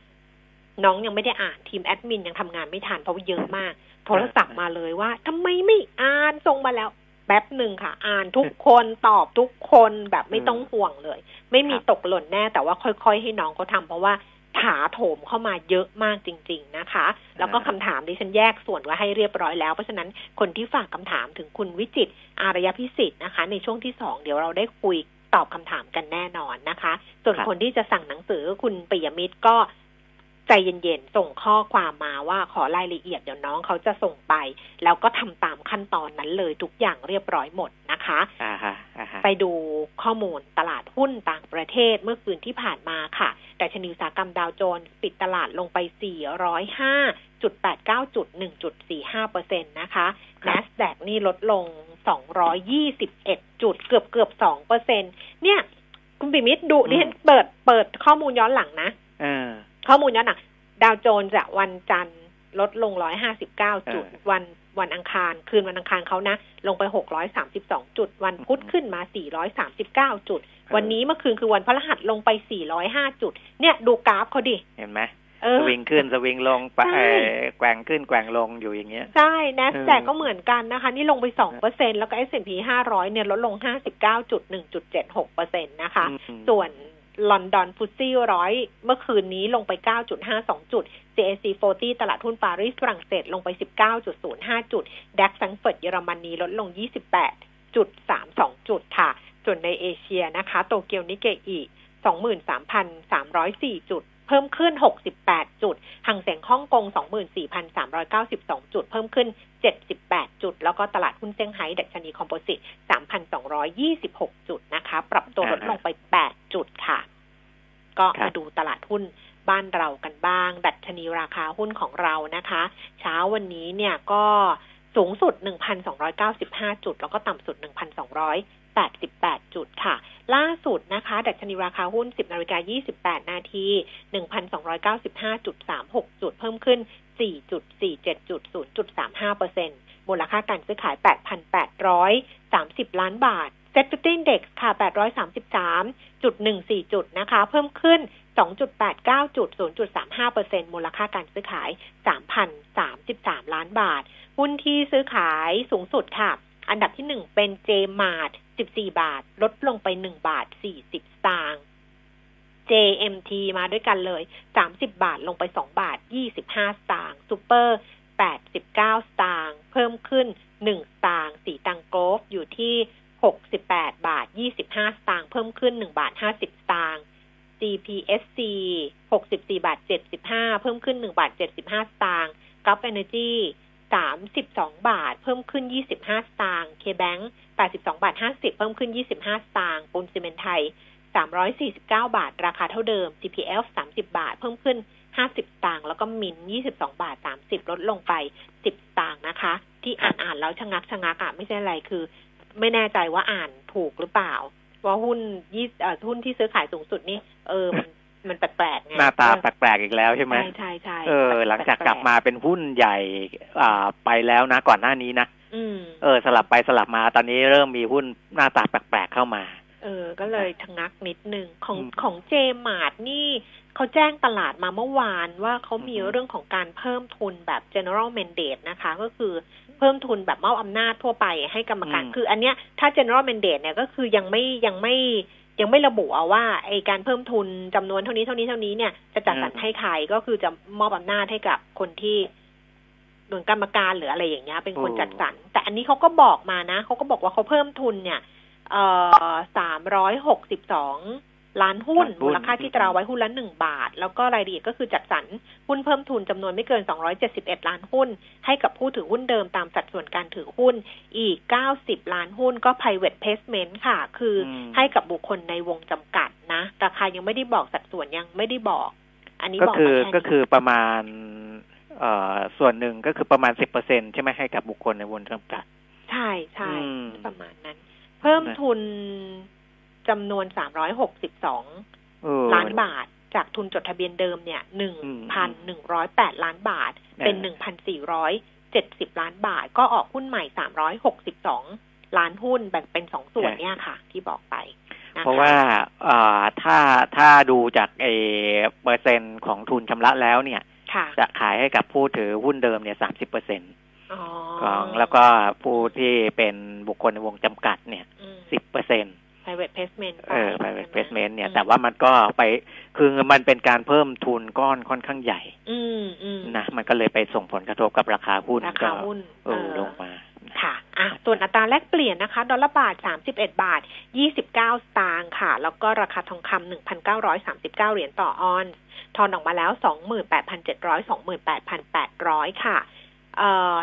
น้องยังไม่ได้อ่านทีมแอดมินยังทำงานไม่ทันเพราะว่าเยอะมาก โทรศัพท์มาเลยว่าทำไมไม่อ่านส่งมาแล้วแป๊บหนึ่งค่ะ อ่านทุกคนตอบทุกคนแบบไม่ต้องห่วงเลย ไม่มีตกหล่นแน่แต่ว่าค่อยๆให้น้องเขาทาเพราะว่า ถาโถมเข้ามาเยอะมากจริง ๆนะคะ แล้วก็คำถามดิฉันแยกส่วนไว้ให้เรียบร้อยแล้ว เพราะฉะนั้นคนที่ฝากคำถามถึงคุณวิจิตรอารยพิสิทธิ์นะคะ ในช่วงที่สองเดี๋ยวเราได้คุยตอบคำถามกันแน่นอนนะคะ ส่วนครับคนที่จะสั่งหนังสือคุณปิยมิตรก็ ใจเย็นๆ ส่งข้อความมาว่าขอรายละเอียดเดี๋ยวน้องเขาจะส่งไป แล้วก็ทำตามขั้นตอนนั้นเลยทุกอย่างเรียบร้อยหมดนะคะอ่าฮะอ่าฮะไปดูข้อมูลตลาดหุ้นต่างประเทศเมื่อคืนที่ผ่านมาค่ะแต่ชนีอุตสาหกรรมดาวโจนส์ปิดตลาดลงไป 405.89 จุด 1.45เปอร์เซ็นต์นะคะ NASDAQ นี่ลดลง 221 จุดเกือบเกือบ2เปอร์เซ็นเนี่ย คุณปิมิตรดูดิฉันเปิดเปิดข้อมูลย้อนหลังนะเออ ข้อมูลย้อนหลังดาวโจนส์อะวันจันทร์ลดลง 159 จุดเออวันวันอังคาร คืนวันอังคารเขานะ ลงไป 632 จุด วันพุธขึ้นมา 439 จุด วันนี้เมื่อคืนคือวันพฤหัสลงไป 405 จุด เนี่ยดูกราฟเขาดิ เห็นไหมเอสอวิงขึ้นสวิงลงปะใช่เอ่อแกว่งขึ้นแกว่งลงอยู่อย่างเงี้ย ใช่ NASDAQ เออก็เหมือนกันนะคะ นี่ลงไป2เปอร์เซ็นแล้วก็ S&P 500 เนี่ยลดลง 59.1.76เปอร์เซ็นต์นะคะอืมส่วน ลอนดอน FTSE ร้อยเมื่อคืนนี้ลงไป 9.52 จุด CAC 40 ตลาดหุ้นปารีสฝรั่งเศสลงไป 19.05 จุด DAX แฟรงก์เฟิร์ตเยอรมนีลดลง 28.32 จุดค่ะ ส่วนในเอเชียนะคะ โตเกียวนิกเกอิ 23,304 จุด เพิ่มขึ้น 68 จุดฮั่งเส็งฮ่องกง 24,392 จุด เพิ่มขึ้น 78 จุด แล้วก็ตลาดหุ้นเซี่ยงไฮ้ดัชนีคอมโพสิต 3,226 จุดนะคะ ปรับตัวลดลงไป 8 จุดค่ะ ก็มาดูตลาดหุ้นบ้านเรากันบ้าง ดัชนีราคาหุ้นของเรานะคะ เช้าวันนี้เนี่ยก็สูงสุด 1,295 จุด แล้วก็ต่ำสุด 1,288 จุดค่ะ ล่าสุดนะคะ ดัชนีราคาหุ้น 10นาฬิกา28 นาที 1,295.36 จุด เพิ่มขึ้น 4.47 จุด 0.35เปอร์เซ็นต์มูลค่าการซื้อขาย 8,830 ล้านบาท s e t ฟิ Index ค่ะ 833.14 จุดนะคะ เพิ่มขึ้น 2.89 จุด 0.35เปอร์เซ็นต์มูลค่าการซื้อขาย 3,033 ล้านบาท หุ้นที่ซื้อขายสูงสุดค่ะ อันดับที่หนึ่งเป็น JMart 14บสี่บาท ลดลงไป1บาท40สตางค์ JMT มาด้วยกันเลย30บบาทลงไป2บาท25สตางค์ซูเปอร์89สตางค์เพิ่มขึ้น1สตางค์สีตังโกลฟอยู่ที่68บแปดบาท25สตางค์เพิ่มขึ้น1บาท50สตางค์ GPSC 64บาท75เพิ่มขึ้น1บาท75สตางค์ Gulf Energy 32 บาท เพิ่มขึ้น 25 สตางค์ KBank 82 บาท 50 เพิ่มขึ้น 25 สตางค์ปูนซีเมนไทย 349 บาท ราคาเท่าเดิม GPF 30 บาท เพิ่มขึ้น 50 สตางค์แล้วก็มิน 22 บาท 30 ลดลงไป 10 สตางค์นะคะ ที่อ่านอ่านแล้วชะงักชะงักอะไม่ใช่อะไรคือ ไม่แน่ใจว่าอ่านถูกหรือเปล่า ว่าหุ้นยี่หุ้นที่ซื้อขายสูงสุดนี่เออ มันมันแปลกๆไงหน้าตาแปลกๆอีกแล้วใช่ไหมใช่ใช่ใช่เออ หลังจากกลับมาเป็นหุ้นใหญ่ อ่าไปแล้วนะก่อนหน้านี้นะอืมเออ สลับไปสลับมาตอนนี้เริ่มมีหุ้นหน้าตาแปลกๆเข้ามา เออ ก็เลยชะงักนิดนึงของอืมของเจมาร์ทนี่เขาแจ้งตลาดมาเมื่อวานว่าเขามีอือฮึเรื่องของการเพิ่มทุนแบบ general mandate นะคะ ก็คือเพิ่มทุนแบบมอบอำนาจทั่วไปให้กรรมการอืมคืออันเนี้ยถ้า general mandate เนี่ยก็คือยังไม่ยังไม่ ยังไม่ระบุเอาว่าไอการเพิ่มทุนจำนวนเท่านี้เท่านี้เท่านี้เนี่ยจะจัดสรรให้ใครก็คือจะมอบอำนาจให้กับคนที่เหมือนกรรมการหรืออะไรอย่างเงี้ย เป็นคนโอ้จัดสรรแต่อันนี้เขาก็บอกมานะเขาก็บอกว่าเขาเพิ่มทุนเนี่ย เอ่อสามร้อยหกสิบสอง ล้านหุ้นล้านหุ้นมูลค่าที่ตราไว้หุ้นละหนึ่งบาท แล้วก็รายละเอียดก็คือจัดสรรหุ้นเพิ่มทุนจำนวนไม่เกินสองร้อยเจ็ดสิบเอ็ดล้านหุ้น ให้กับผู้ถือหุ้นเดิมตามสัดส่วนการถือหุ้นอีกเก้าสิบล้านหุ้นก็ private placement ค่ะ คืออมให้กับบุคคลในวงจำกัดนะราคายังไม่ได้บอกสัดส่วนยังไม่ได้บอก อันนี้ก็บอกคือมาแค่ก็นี้คือประมาณเอ่อส่วนหนึ่งก็คือประมาณสิบเปอร์เซ็นใช่ไหมให้กับบุคคลในวงจำกัด ใช่ใช่อืมประมาณนั้น เพิ่มนะทุน จำนวนสามร้อยหกสิบสองเออล้านบาท จากทุนจดทะเบียนเดิมเนี่ยหนึ่งอืมพันหนึ่งร้อยแปดล้านบาท เป็นเออหนึ่งพันสี่ร้อยเจ็ดสิบล้านบาท ก็ออกหุ้นใหม่สามร้อยหกสิบสองล้านหุ้นแบ่งเป็นสองส่วนเนี่ยค่ะ ที่บอกไปนะคะเพราะว่าเอ่อถ้าถ้าดูจากเอเปอร์เซ็นต์ของทุนชำระแล้วเนี่ยค่ะจะขายให้กับผู้ถือหุ้นเดิมเนี่ยสามสิบเปอร์เซ็นต์อ๋อของแล้วก็ผู้ที่เป็นบุคคลในวงจำกัดเนี่ยอืมสิบเปอร์เซ็นต์ private placement เออไป private ใช่ไหม placement เนี่ยอืมแต่ว่ามันก็ไปคือมันเป็นการเพิ่มทุนก้อนค่อนข้างใหญ่ อืมอืมนะมันก็เลยไปส่งผลกระทบกับราคาหุ้นราก็คาหุ้นเออลงมาค่ะอะ ส่วนอัตราแลกเปลี่ยนนะคะ ดอลลาร์บาท 31 บาท 29 สตางค์ค่ะ แล้วก็ราคาทองคำ1,939 เหรียญต่อออนซ์ทอนออกมาแล้ว 28,700 28,800 ค่ะเอ่อ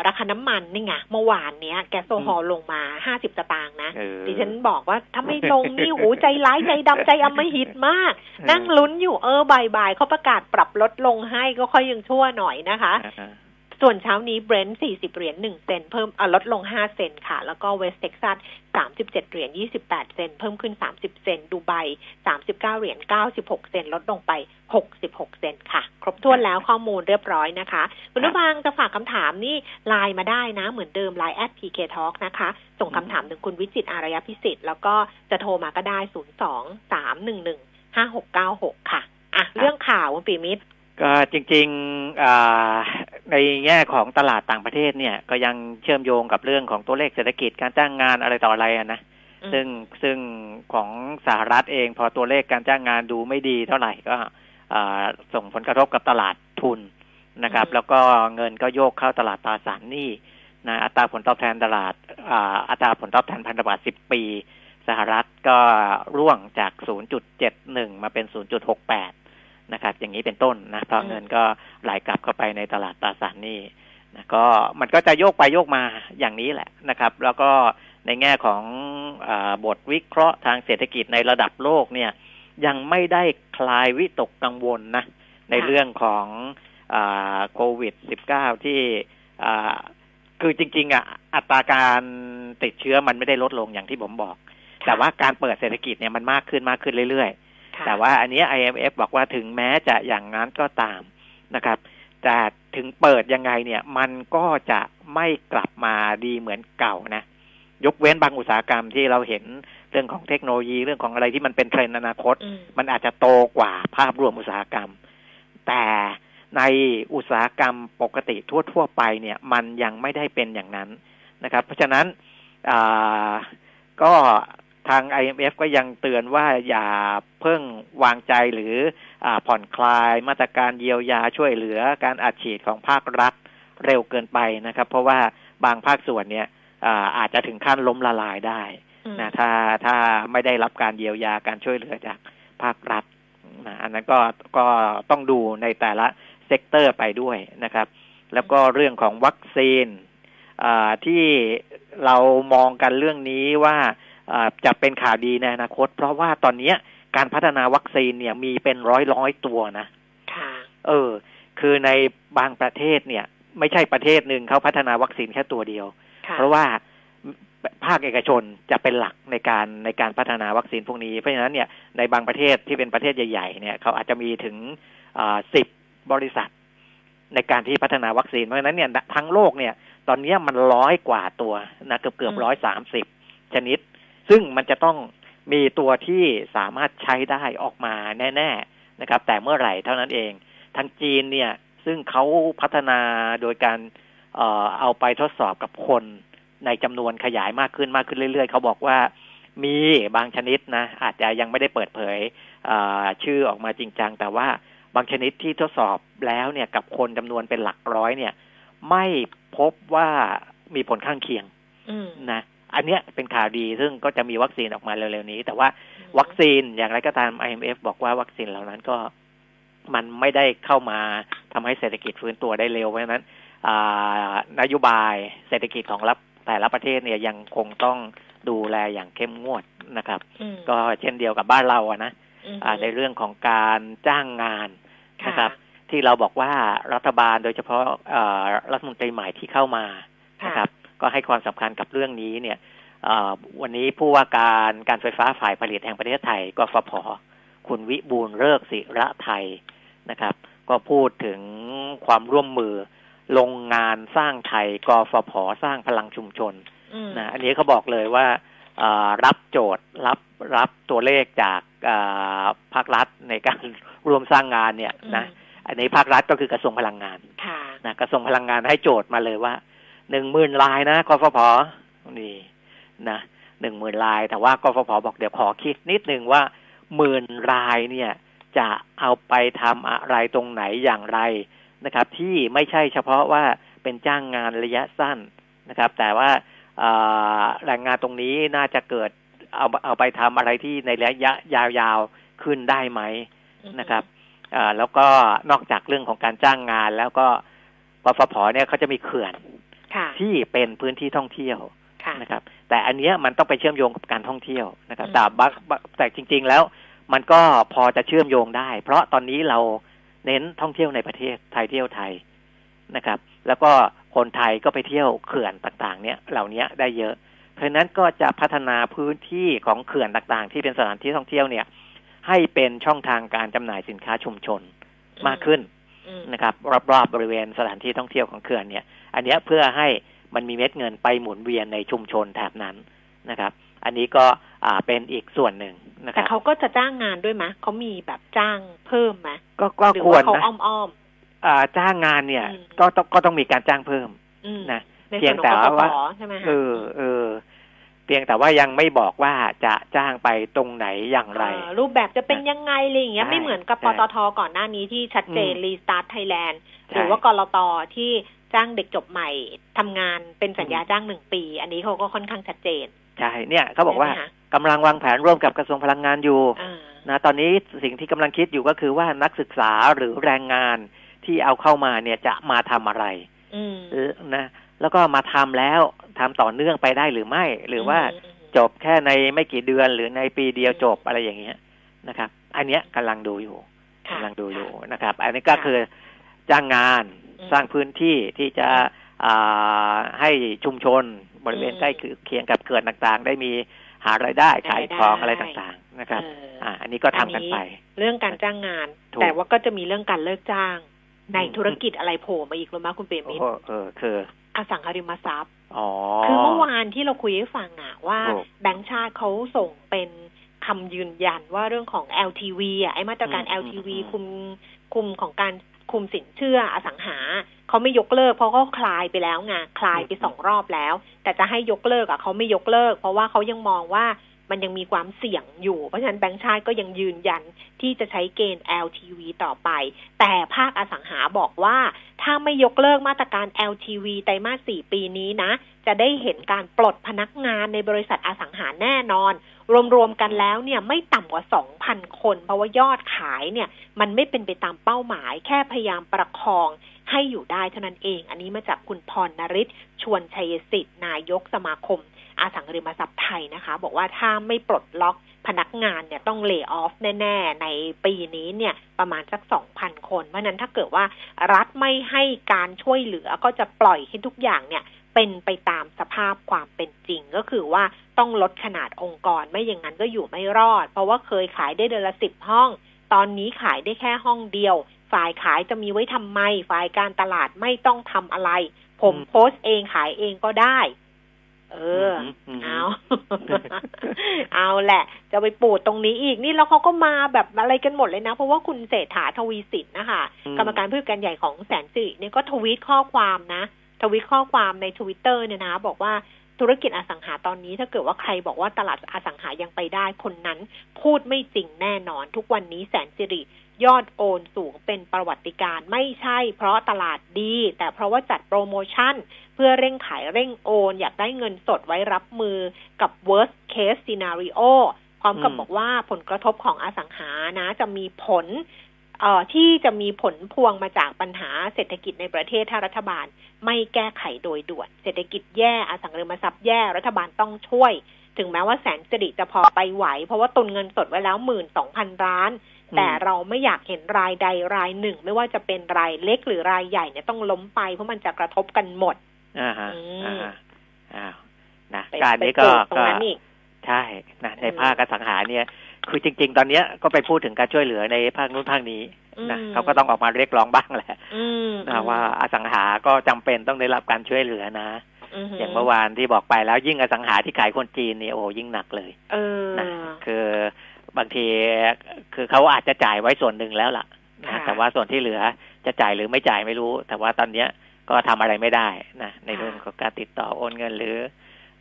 ราคาน้ำมันนี่ไงเมื่อวานเนี้ย แก๊สโซฮอลลงมา50สตางค์นะเออดิฉันบอกว่าถ้าไม่ลงนี่หูใจร้ายใจดำใจอำมหิตมาก นั่งลุ้นอยู่เออบ่ายๆเขาประกาศปรับลดลงให้ก็ค่อยยังชั่วหน่อยนะคะอ่า ส่วนเช้านี้เบรนท์40 เหรียญ1เซนต์เพิ่มเอ่อลดลง 5 เซนต์ค่ะ แล้วก็เวสต์เท็กซัส37 เหรียญ28 เซนต์เพิ่มขึ้น 30 เซนต์ดูไบ 39 เหรียญ96 เซนต์ลดลงไป 66 เซนต์ค่ะ ครบถ้วนแล้วข้อมูลเรียบร้อยนะคะ คุณผู้ฟังจะฝากคำถามนี่ไลน์มาได้นะ เหมือนเดิมไลน์แอด PK Talk นะคะ ส่งคำถามถึงคุณวิจิตรอารยพิสิทธิ์แล้วก็จะโทรมาก็ได้ 02 311 5696 ค่ะอะ เรื่องข่าวคุณปีมิตร ก็จริงๆอ่าในแง่ของตลาดต่างประเทศเนี่ย ก็ยังเชื่อมโยงกับเรื่องของตัวเลขเศรษฐกิจการจ้างงานอะไรต่ออะไรอะนะอืมซึ่งซึ่งของสหรัฐเองพอตัวเลขการจ้างงานดูไม่ดีเท่าไหร่ก็อ่าส่งผลกระทบกับตลาดทุนนะครับอืมแล้วก็เงินก็โยกเข้าตลาดตราสารหนี้นะอัตราผลตอบแทนตลาดอ่าอัตราผลตอบแทนพันธบัตร10ปี สหรัฐก็ร่วงจาก 0.71 มาเป็น 0.68 นะครับ อย่างนี้เป็นต้นนะเพราะอืมเงินก็ไหลกลับเข้าไปในตลาดตราสารหนี้นะก็มันก็จะโยกไปโยกมาอย่างนี้แหละนะครับ แล้วก็ในแง่ของอบทวิเคราะห์ทางเศรษฐกิจในระดับโลกเนี่ย ยังไม่ได้คลายวิตกกังวลนะในเรื่องของโควิด -19 ที่คือจริง ๆอะอัตราการติดเชื้อมันไม่ได้ลดลงอย่างที่ผมบอก แต่ว่าการเปิดเศรษฐกิจเนี่ยมันมากขึ้นมากขึ้นเรื่อยๆ แต่ว่าอันเนี้ย IMF บอกว่าถึงแม้จะอย่างนั้นก็ตามนะครับแต่ถึงเปิดยังไงเนี่ย มันก็จะไม่กลับมาดีเหมือนเก่านะ ยกเว้นบางอุตสาหกรรมที่เราเห็นเรื่องของเทคโนโลยีเรื่องของอะไรที่มันเป็นเทรนด์อนาคตอืมมันอาจจะโตกว่าภาพรวมอุตสาหกรรม แต่ในอุตสาหกรรมปกติทั่ว ๆ ไปเนี่ย มันยังไม่ได้เป็นอย่างนั้นนะครับ เพราะฉะนั้นอ่าก็ ทาง IMF ก็ยังเตือนว่าอย่าเพิ่งวางใจหรืออาผ่อนคลายมาตรการเยียวยาช่วยเหลือการอัดฉีดของภาครัฐเร็วเกินไปนะครับ เพราะว่าบางภาคส่วนเนี่ยอาอาจจะถึงขั้นล้มละลายได้อืมนะถ้าถ้าไม่ได้รับการเยียวยาการช่วยเหลือจากภาครัฐนะอันนั้นก็ก็ต้องดูในแต่ละ sector ไปด้วยนะครับ แล้วก็เรื่องของวัคซีนอ่าที่เรามองกันเรื่องนี้ว่าอ่า จะเป็นข่าวดีในอนาคต เพราะว่าตอนเนี้ยการพัฒนาวัคซีนเนี่ยมีเป็นร้อยร้อยๆตัวนะค่ะเออ คือในบางประเทศเนี่ย ไม่ใช่ประเทศหนึ่งเขาพัฒนาวัคซีนแค่ตัวเดียวค่ะเพราะว่าภาคเอกชนจะเป็นหลักในการในการพัฒนาวัคซีนพวกนี้เพราะฉะนั้นเนี่ยในบางประเทศที่เป็นประเทศใหญ่ๆเนี่ยเขาอาจจะมีถึงสิบบริษัท ในการที่พัฒนาวัคซีนเพราะฉะนั้นเนี่ยทั้งโลกเนี่ย ตอนเนี้ยมันร้อยกว่าตัวนะเกือบเกือบร้อยสามสิบชนิด ซึ่งมันจะต้องมีตัวที่สามารถใช้ได้ออกมาแน่ๆนะครับ แต่เมื่อไหร่เท่านั้นเอง ทางจีนเนี่ย ซึ่งเขาพัฒนาโดยการเอ่อเอาไปทดสอบกับคนในจำนวนขยายมากขึ้นมากขึ้นเรื่อยๆ เขาบอกว่ามีบางชนิดนะ อาจจะยังไม่ได้เปิดเผยอ่าชื่อออกมาจริงจัง แต่ว่าบางชนิดที่ทดสอบแล้วเนี่ยกับคนจำนวนเป็นหลักร้อยเนี่ย ไม่พบว่ามีผลข้างเคียงอืมนะ อันเนี้ยเป็นข่าวดีซึ่งก็จะมีวัคซีนออกมาเร็วๆนี้ แต่ว่าวัคซีนอย่างไรก็ตาม IMF บอกว่าวัคซีนเหล่านั้นก็มันไม่ได้เข้ามาทำให้เศรษฐกิจฟื้นตัวได้เร็วเพราะฉะนั้นอ่านโยบายเศรษฐกิจของรับแต่ละประเทศเนี่ยยังคงต้องดูแลอย่างเข้มงวดนะครับอืมก็เช่นเดียวกับบ้านเราอะนะอืมอ่าในเรื่องของการจ้างงานค่ะนะครับ ที่เราบอกว่ารัฐบาลโดยเฉพาะเอ่อรัฐมนตรีใหม่ที่เข้ามานะครับ ก็ให้ความสำคัญกับเรื่องนี้เนี่ยเอ่อวันนี้ผู้ว่าการการไฟฟ้าฝ่ายผลิตแห่งประเทศไทยกฟผคุณวิบูลย์เลิกษ์ศิระไทยนะครับ ก็พูดถึงความร่วมมือโรงงานสร้างไทยกฟผสร้างพลังชุมชนอืมนะอันนี้เขาบอกเลยว่าเอ่อรับโจทย์รับรับตัวเลขจากเอ่อภาครัฐในการรวมสร้างงานเนี่ยนะอันนี้ภาครัฐก็คือกระทรวงพลังงานค่ะนะกระทรวงพลังงานให้โจทย์มาเลยว่า หนึ่งหมื่นลายนะกฟผนี่นะหนึ่งหมื่นลาย แต่ว่ากฟผบอกเดี๋ยวขอคิดนิดนึงว่าหมื่นลายเนี่ย จะเอาไปทำอะไรตรงไหนอย่างไรนะครับ ที่ไม่ใช่เฉพาะว่าเป็นจ้างงานระยะสั้นนะครับ แต่ว่าแรงงานตรงนี้น่าจะเกิดเอาเอาไปทำอะไรที่ในระยะยาวๆขึ้นได้ไหมนะครับแล้วก็นอกจากเรื่องของการจ้างงานแล้วก็ปฟผเนี่ยเขาจะมีเขื่อน ที่เป็นพื้นที่ท่องเที่ยวค่ะนะครับ แต่อันเนี้ยมันต้องไปเชื่อมโยงกับการท่องเที่ยวนะครับอืมแต่บักบักแต่จริง ๆ แล้ว มันก็พอจะเชื่อมโยงได้ เพราะตอนนี้เราเน้นท่องเที่ยวในประเทศไทยเที่ยวไทยนะครับ แล้วก็คนไทยก็ไปเที่ยวเขื่อนต่างๆ เนี่ยเหล่านี้ได้เยอะ เพราะฉะนั้นก็จะพัฒนาพื้นที่ของเขื่อนต่างๆ ที่เป็นสถานที่ท่องเที่ยวเนี่ย ให้เป็นช่องทางการจำหน่ายสินค้าชุมชนมากขึ้นอืม นะครับรอบๆบริเวณสถานที่ท่องเที่ยวของเขื่อนเนี่ย อันเนี้ยเพื่อให้มันมีเม็ดเงินไปหมุนเวียนในชุมชนแถบนั้นนะครับ อันนี้ก็อ่าเป็นอีกส่วนหนึ่งนะคแต่รับเขาก็จะจ้างงานด้วยไหมเขามีแบบจ้างเพิ่มไหมก็ก็หรือควรว่าเขานะอ้อมอ่าจ้างงานเนี่ยอืมก็ต้องก็ต้องมีการจ้างเพิ่มๆอืมนะในเพีส่ยวนงของแต่กฟว่าผใช่ไหมคะเออเออ เพียงแต่ว่ายังไม่บอกว่าจะจ้างไปตรงไหนอย่างไรเออรูปแบบจะเป็นยังไงอะไรอย่างเงี้ยใช่ไม่เหมือนกับใช่ปตทก่อนหน้านี้ที่ชัดเจนอืมรีสตาร์ทไทยแลนด์หใช่รือว่ากรตที่จ้างเด็กจบใหม่ทำงานเป็นสัญญาอืมจ้างหนึ่งปี อันนี้เขาก็ค่อนข้างชัดเจน ใช่เนี่ยเขาบอกว่าใช่ไหมคะกำลังวางแผนร่วมกับกระทรวงพลังงานอยู่อ่านะตอนนี้สิ่งที่กำลังคิดอยู่ก็คือว่านักศึกษาหรือแรงงานที่เอาเข้ามาเนี่ยจะมาทำอะไรอืมเออนะ แล้วก็มาทำแล้วทำต่อเนื่องไปได้หรือไม่ หรือว่าจบแค่ในไม่กี่เดือนหรือในปีเดียวจบอะไรอย่างเงี้ยนะครับ อันเนี้ยกำลังดูอยู่ค่ะกำลังดูอยู่นะครับ อันนี้ก็คือจ้างงานอืมสร้างพื้นที่ที่จะอ่าให้ชุมชนบริเวณอืมใกล้เคียงกับเขื่อนต่างๆ ได้มีหารายได้ขายของรายได้อะไรต่างๆนะครับเออออ่า อันนี้ก็ทำกันไป เรื่องการจ้างงานถูกแต่ว่าก็จะมีเรื่องการเลิกจ้าง ในอืมธุรกิจอะไรโผล่มาอีกรู้ไหมคุณเปรมิตรโอ้เออคือ อสังหาริมทรัพย์อ๋อคือเมื่อวานที่เราคุยให้ฟังอะว่าถูกแบงก์ชาติเขาส่งเป็นคำยืนยันว่าเรื่องของ LTV อะไอ้มาตรการอืม LTV อืมคุมคุมของการคุมสินเชื่ออสังหาเขาไม่ยกเลิก เพราะเขาคลายไปแล้วไงคลายไปสองรอบแล้ว แต่จะให้ยกเลิกอะเขาไม่ยกเลิก เพราะว่าเขายังมองว่า มันยังมีความเสี่ยงอยู่ เพราะฉะนั้นแบงก์ชาติก็ยังยืนยันที่จะใช้เกณฑ์ LTV ต่อไป แต่ภาคอสังหาบอกว่า ถ้าไม่ยกเลิกมาตรการ LTV ไตรมาส 4 ปีนี้นะ จะได้เห็นการปลดพนักงานในบริษัทอสังหาแน่นอน รวมๆกันแล้วเนี่ยไม่ต่ำกว่า 2,000 คน เพราะว่ายอดขายเนี่ย มันไม่เป็นไปตามเป้าหมาย แค่พยายามประคองให้อยู่ได้เท่านั้นเอง อันนี้มาจากคุณพรนริศชวนชัยสิทธิ์นายกสมาคม อสังหาริมทรัพย์ไทยนะคะ บอกว่าถ้าไม่ปลดล็อกพนักงานเนี่ยต้องเลิกออฟแน่ ๆ ในปีนี้เนี่ยประมาณสัก2,000คน เพราะนั้นถ้าเกิดว่ารัฐไม่ให้การช่วยเหลือก็จะปล่อยให้ทุกอย่างเนี่ยเป็นไปตามสภาพความเป็นจริงก็คือว่าต้องลดขนาดองค์กรไม่อย่างนั้นก็อยู่ไม่รอด เพราะว่าเคยขายได้เดือนละสิบห้อง ตอนนี้ขายได้แค่ห้องเดียว ฝ่ายขายจะมีไว้ทำไม ฝ่ายการตลาดไม่ต้องทำอะไร ผมโพสต์เองขายเองก็ได้ เอออมเอา เอาแหละ จะไปปูดตรงนี้อีกนี่แล้วเขาก็มาแบบอะไรกันหมดเลยนะ เพราะว่าคุณเศรษฐาทวีสินนะคะอืมกรรมการผู้จัดการใหญ่ของแสนสิริเนี่ยก็ทวีตข้อความนะทวิตข้อความในทวิตเตอร์เนี่ยนะ บอกว่าธุรกิจอสังหาตอนนี้ถ้าเกิดว่าใครบอกว่าตลาดอสังหายังไปได้ คนนั้นพูดไม่จริงแน่นอน ทุกวันนี้แสนสิริ ยอดโอนสูงเป็นประวัติการไม่ใช่เพราะตลาดดี แต่เพราะว่าจัดโปรโมชั่น เพื่อเร่งขายเร่งโอน อยากได้เงินสดไว้รับมือกับ worst case scenario พร้อมกับบอกว่าผลกระทบของอสังหานะจะมีผลเอ่อที่จะมีผลพวงมาจากปัญหาเศรษฐกิจในประเทศถ้ารัฐบาลไม่แก้ไขโดยด่วน เศรษฐกิจแย่อสังหาริมทรัพย์แย่รัฐบาลต้องช่วย ถึงแม้ว่าแสนสิริจะพอไปไหว เพราะว่าตุนเงินสดไว้แล้วหมื่นสองพันล้าน แต่เราไม่อยากเห็นรายใดรายหนึ่ง ไม่ว่าจะเป็นรายเล็กหรือรายใหญ่เนี่ยต้องล้มไปเพราะมันจะกระทบกันหมดอ่าฮะอืมอ่าฮะอ้าวนะไปการไปนี้ปก็ลูกตรก็งนั้นอีกใช่นะในอืมภาคอสังหาเนี่ย คือจริง ๆ ตอนเนี้ยก็ไปพูดถึงการช่วยเหลือในภาคนู้นภาคนี้นะอืมเขาก็ต้องออกมาเรียกร้องบ้างแหละอืมนะว่าอสังหาก็จำเป็นต้องได้รับการช่วยเหลือนะอือหืออย่างเมื่อวานที่บอกไปแล้วยิ่งอสังหาที่ขายคนจีนนี่โอ้ยิ่งหนักเลยเออนะคือ บางทีคือเขาอาจจะจ่ายไว้ส่วนหนึ่งแล้วล่ะนะค่ะแต่ว่าส่วนที่เหลือจะจ่ายหรือไม่จ่ายไม่รู้ แต่ว่าตอนเนี้ยก็ทำอะไรไม่ได้นะในเรื่องของการติดต่อโอนเงินหรือ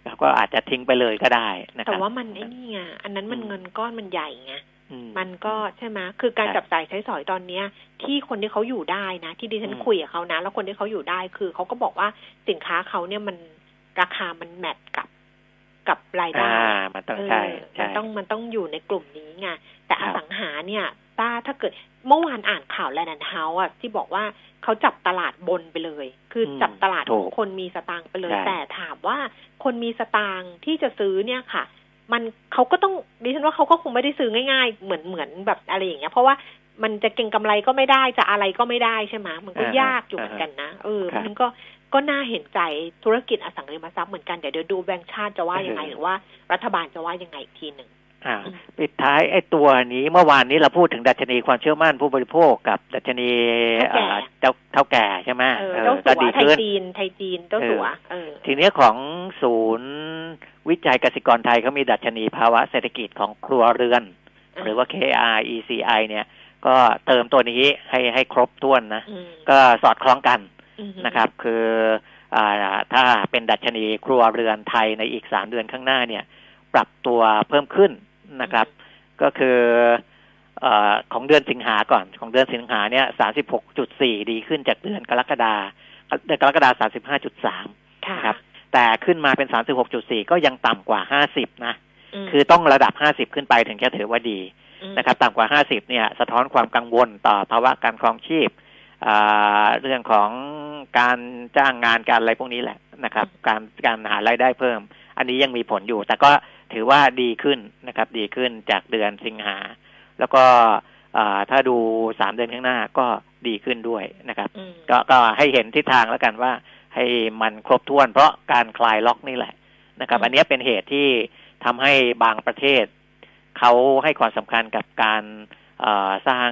เราก็อาจจะทิ้งไปเลยก็ได้นะคแต่รับว่ามันไอ้นี่ไงอันนั้นมันอืมเงินก้อนมันใหญ่ไงอืมันก็ใช่ไหมคือการใช่จับจ่ายใช้สอยตอนเนี้ย ที่คนที่เขาอยู่ได้นะ ที่ดิฉันอืมคุยกับเขานะ แล้วคนที่เขาอยู่ได้คือเขาก็บอกว่าสินค้าเขาเนี่ยมันราคามัน match กับ กับรายได้อ่ามันต้องใช่เออใช่มันต้องมันต้องอยู่ในกลุ่มนี้ไงแต่ครัอบสังหาเนี่ยต้าถ้าเกิดเมื่อวานอ่านข่าวแลนด์แอนด์เฮ้าส์อะที่บอกว่าเขาจับตลาดบนไปเลย คืออมจับตลาดถูขกองคนมีสตางค์ไปเลยใช่แต่ถามว่าคนมีสตางค์ที่จะซื้อเนี่ยค่ะ มันเขาก็ต้องดิฉันว่าเขาก็คงไม่ได้ซื้อง่าย ๆ เหมือนเหมือนแบบอะไรอย่างเงี้ยเพราะว่ามันจะเก็งกำไรก็ไม่ได้จะอะไรก็ไม่ได้ใช่ไหมมันก็อ่ายยากอยู่เหมือนกันนะเออครับมันก็ ก็น่าเห็นใจธุรกิจอสังหาริมทรัพย์เหมือนกัน เดี๋ยวเดี๋ยวดูแบงก์ชาติจะว่ายังไงเออหรือว่ารัฐบาลจะว่ายังไงอีกทีหนึ่งอ่าอืมปิดท้ายไอ้ตัวนี้เมื่อวานนี้เราพูดถึงดัชนีความเชื่อมั่นผู้บริโภคกับดัชนีเท่าแก่อ่าเจ้าเท่าแก่ใช่ไหมเออเออเจ้าก็สัวดีไทยขึ้นจีนไทยจีนเจ้าสัวเออทีนี้ของศูนย์วิจัยกสิกรไทยเขามีดัชนีภาวะเศรษฐกิจของครัวเรือน หรือว่า KRECI เนี่ย ก็เติมตัวนี้ให้ให้ครบถ้วนนะอืมก็สอดคล้องกันอืม นะครับ คืออ่าถ้าเป็นดัชนีครัวเรือนไทยในอีกสามเดือนข้างหน้าเนี่ย ปรับตัวเพิ่มขึ้นนะครับ ก็คือเออของเดือนสิงหาก่อนของเดือนสิงหาเนี่ยสามสิบหกจุดสี่ดีขึ้นจากเดือนกรกฎาเดือนกรกฎาสามสิบห้าจุดสามค่ะนะครับ แต่ขึ้นมาเป็นสามสิบหกจุดสี่ก็ยังต่ำกว่าห้าสิบนะมคือต้องระดับห้าสิบขึ้นไปถึงจะถือว่าดีมนะครับ ต่ำกว่าห้าสิบเนี่ย สะท้อนความกังวลต่อภาวะการครองชีพอ่า เรื่องของการจ้างงานการอะไรพวกนี้แหละนะครับ การการหารายได้เพิ่ม อันนี้ยังมีผลอยู่ แต่ก็ถือว่าดีขึ้นนะครับ ดีขึ้นจากเดือนสิงหา แล้วก็อ่าถ้าดูสามเดือนข้างหน้าก็ดีขึ้นด้วยนะครับอืมก็ก็ให้เห็นทิศทางแล้วกันว่า ให้มันครบถ้วน เพราะการคลายล็อกนี่แหละนะครับอืมอันนี้เป็นเหตุที่ทำให้บางประเทศเขาให้ความสำคัญกับการเอ่อสร้าง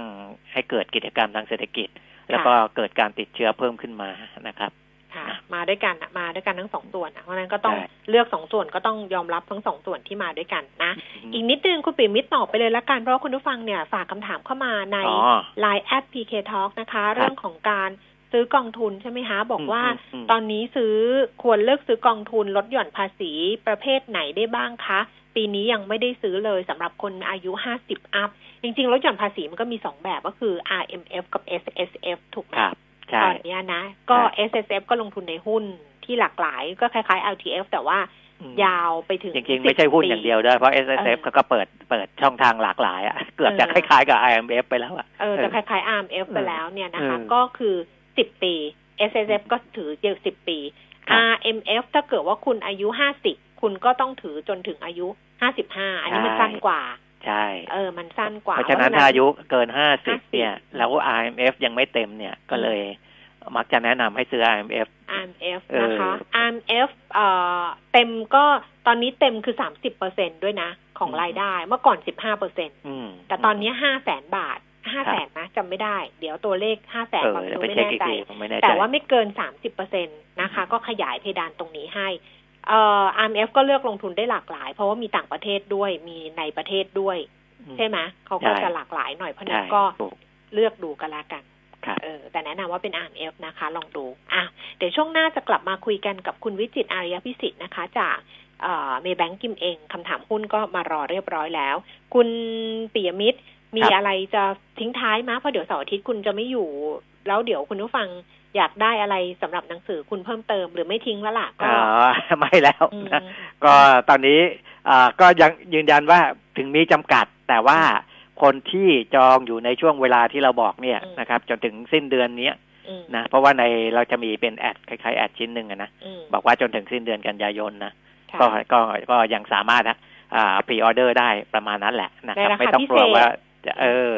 ให้เกิดกิจกรรมทางเศรษฐกิจ แล้วก็เกิดการติดเชื้อเพิ่มขึ้นมานะครับค่ะอะมาด้วยกันอะมาด้วยกันทั้งสองส่วนอะเพราะฉะนั้นก็ต้องใช่เลือกสองส่วนก็ต้องยอมรับทั้งสองส่วนที่มาด้วยกันนะ อีกนิดนึงคุณปิ่มมิตรตอบไปเลยละกัน เพราะว่าคุณผู้ฟังเนี่ยฝากคำถามเข้ามาในอ๋อ Line แอด PK Talk นะคะ เรื่องของการซื้อกองทุนใช่ไหมคะบอกว่าอืมอืมตอนนี้ซื้อควรเลือกซื้อกองทุนลดหย่อนภาษีประเภทไหนได้บ้างคะ ปีนี้ยังไม่ได้ซื้อเลยสำหรับคนอายุ50อัพ จริงๆลดหย่อนภาษีมันก็มีสองแบบก็คือ RMF กับ SSF ถูกไหมครับใช่ตอนเนี้ยนะ ก็ใช่ S S F ก็ลงทุนในหุ้นที่หลากหลายก็คล้ายๆ L T F แต่ว่าอืมยาวไปถึงจริงๆ ไม่ใช่หุ้น10อย่างเดียวด้วย เพราะ S S F เออเขาก็เปิดเปิดช่องทางหลากหลายอะเกือบจะเอคอล้ายๆกับ I M F ไปแล้วอะเออจะคล้ายๆ R M F ไปแล้วเนี่ยนะคะเออก็คือ10ปี S S F ก็ถือเยอะ10ปีครับ R M F ถ้าเกิดว่าคุณอายุ50คุณก็ต้องถือจนถึงอายุ55อันนี้มันใช่สั้นกว่า ใช่เออมันสั้นกว่า เพราะฉะนั้นถ้าอายุเกินห้าสิบ50เนี่ย แล้ว I M F ยังไม่เต็มเนี่ยก็เลยมักจะแนะนำให้ซื้อ I M F R M F เออนะคะ R M F เอ่อเต็มก็ตอนนี้เต็มคือ30เปอร์เซ็นด้วยนะ ของรายได้เมื่อก่อน15เปอร์เซ็นอืมแต่ตอนนี้ห้าแสนบาทห้าแสนนะจำไม่ได้ เดี๋ยวตัวเลขห้าแสนเออบางเดี๋ยวตัวไปไม่เช็คแน่อีกใจทีผมไม่แน่ใจ แต่ว่าไม่เกินสามสิบเปอร์เซ็นตนะคะ ก็ขยายเพดานตรงนี้ให้ เอ่อ RMF ก็เลือกลงทุนได้หลากหลาย เพราะว่ามีต่างประเทศด้วยมีในประเทศด้วยอืมใช่ไหมเขาก็ใช่จะหลากหลายหน่อยเพราะฉะนั้ใช่นก็ถูกเลือกดูกันละกันครับเออแต่แนะนำว่าเป็น RMF นะคะ ลองดูอะเดี๋ยวช่วงหน้าจะกลับมาคุยกันกับคุณวิจิตรอาริยพิสิทธิ์นะคะ จากเมย์แบงก์กิมเองคำถามหุ้นก็มารอเรียบร้อยแล้ว คุณปิยมิตรมีครับอะไรจะทิ้งท้ายมาเพราะเดี๋ยวเสาร์อาทิตย์คุณจะไม่อยู่ แล้วเดี๋ยวคุณผู้ฟัง อยากได้อะไรสำหรับหนังสือคุณเพิ่มเติมหรือไม่ทิ้งแล้วล่ะก็อ๋อไม่แล้วอืมนะก็ตอนนี้อ่าก็ยังยืนยันว่าถึงมีจำกัดแต่ว่าคนที่จองอยู่ในช่วงเวลาที่เราบอกเนี่ยอืมนะครับ จนถึงสิ้นเดือนเนี้ยอืมนะเพราะว่าในเราจะมีเป็น ad คล้ายๆ ad ชิ้นหนึ่งอะนะอืมบอกว่าจนถึงสิ้นเดือนกันยายนนะค่ะก็ก็ก็ยังสามารถนะอ่า pre-order ได้ประมาณนั้นแหละนะครับในราคาไม่ต้องกลัวพิเศษว่าจะเออ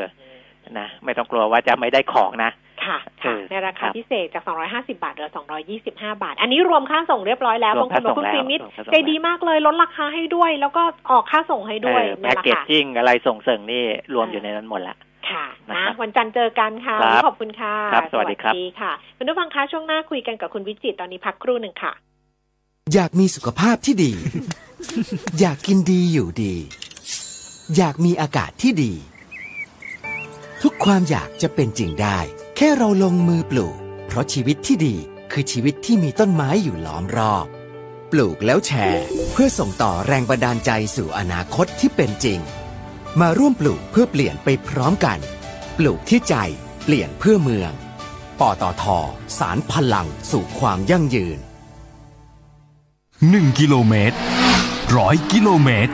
นะไม่ต้องกลัวว่าจะไม่ได้ของนะค่ะเอค่ะอในราครัคาบพิเศษจาก 250 บาทเหลือ 225 บาท อันนี้รวมค่าส่งเรียบร้อยแล้วรวบามงคนค่าบอกส่งคุณแล้วฟิมิตรรวมค่าส่งใจดีมากเลยลดราคาให้ด้วย แล้วก็ออกค่าส่งให้ด้วยเออเนี่แพ็ยกแหละเกจค่ะจิ้งอะไรส่งเสริงนี่รวมอยู่ในนั้นหมดละค่ะนะนะครับวันจันทร์เจอกันค่ะครับวันนี้ขอบคุณค่ะครับสวัสดีครับค่ะคุณผู้ฟังคะช่วงหน้าคุยกันกับคุณวิจิตรตอนนี้พักครู่หนึ่งค่ะ อยากมีสุขภาพที่ดี อยากกินดีอยู่ดี อยากมีอากาศที่ดี ทุกความอยากจะเป็นจริงได้ แค่เราลงมือปลูก เพราะชีวิตที่ดีคือชีวิตที่มีต้นไม้อยู่ล้อมรอบ ปลูกแล้วแชร์ เพื่อส่งต่อแรงบันดาลใจสู่อนาคตที่เป็นจริง มาร่วมปลูกเพื่อเปลี่ยนไปพร้อมกัน ปลูกที่ใจเปลี่ยนเพื่อเมือง ปตทสารพลังสู่ความยั่งยืน 1 กิโลเมตรร้อยกิโลเมตร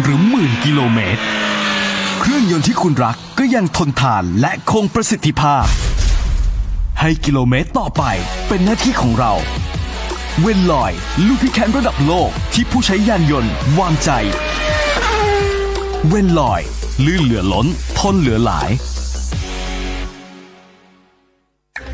หรือหมื่นกิโลเมตร เครื่องยนต์ที่คุณรัก ก็ยังทนทานและคงประสิทธิภาพ ให้กิโลเมตรต่อไปเป็นหน้าที่ของเรา เวนลอยลูพิแคนระดับโลกที่ผู้ใช้ยานยนต์วางใจ เวนลอย ลื่นเหลือล้น ทนเหลือหลาย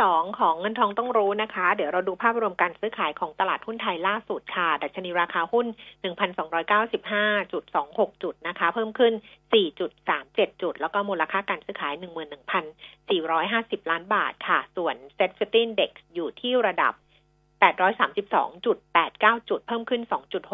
สองของเงินทองต้องรู้นะคะ เดี๋ยวเราดูภาพรวมการซื้อขายของตลาดหุ้นไทยล่าสุดค่ะ ดัชนีราคาหุ้น 1,295.26 จุดนะคะ เพิ่มขึ้น 4.37 จุด แล้วก็มูลค่าการซื้อขาย 11,450 ล้านบาทค่ะ ส่วน Set 50 Index อยู่ที่ระดับ 832.89 จุด เพิ่มขึ้น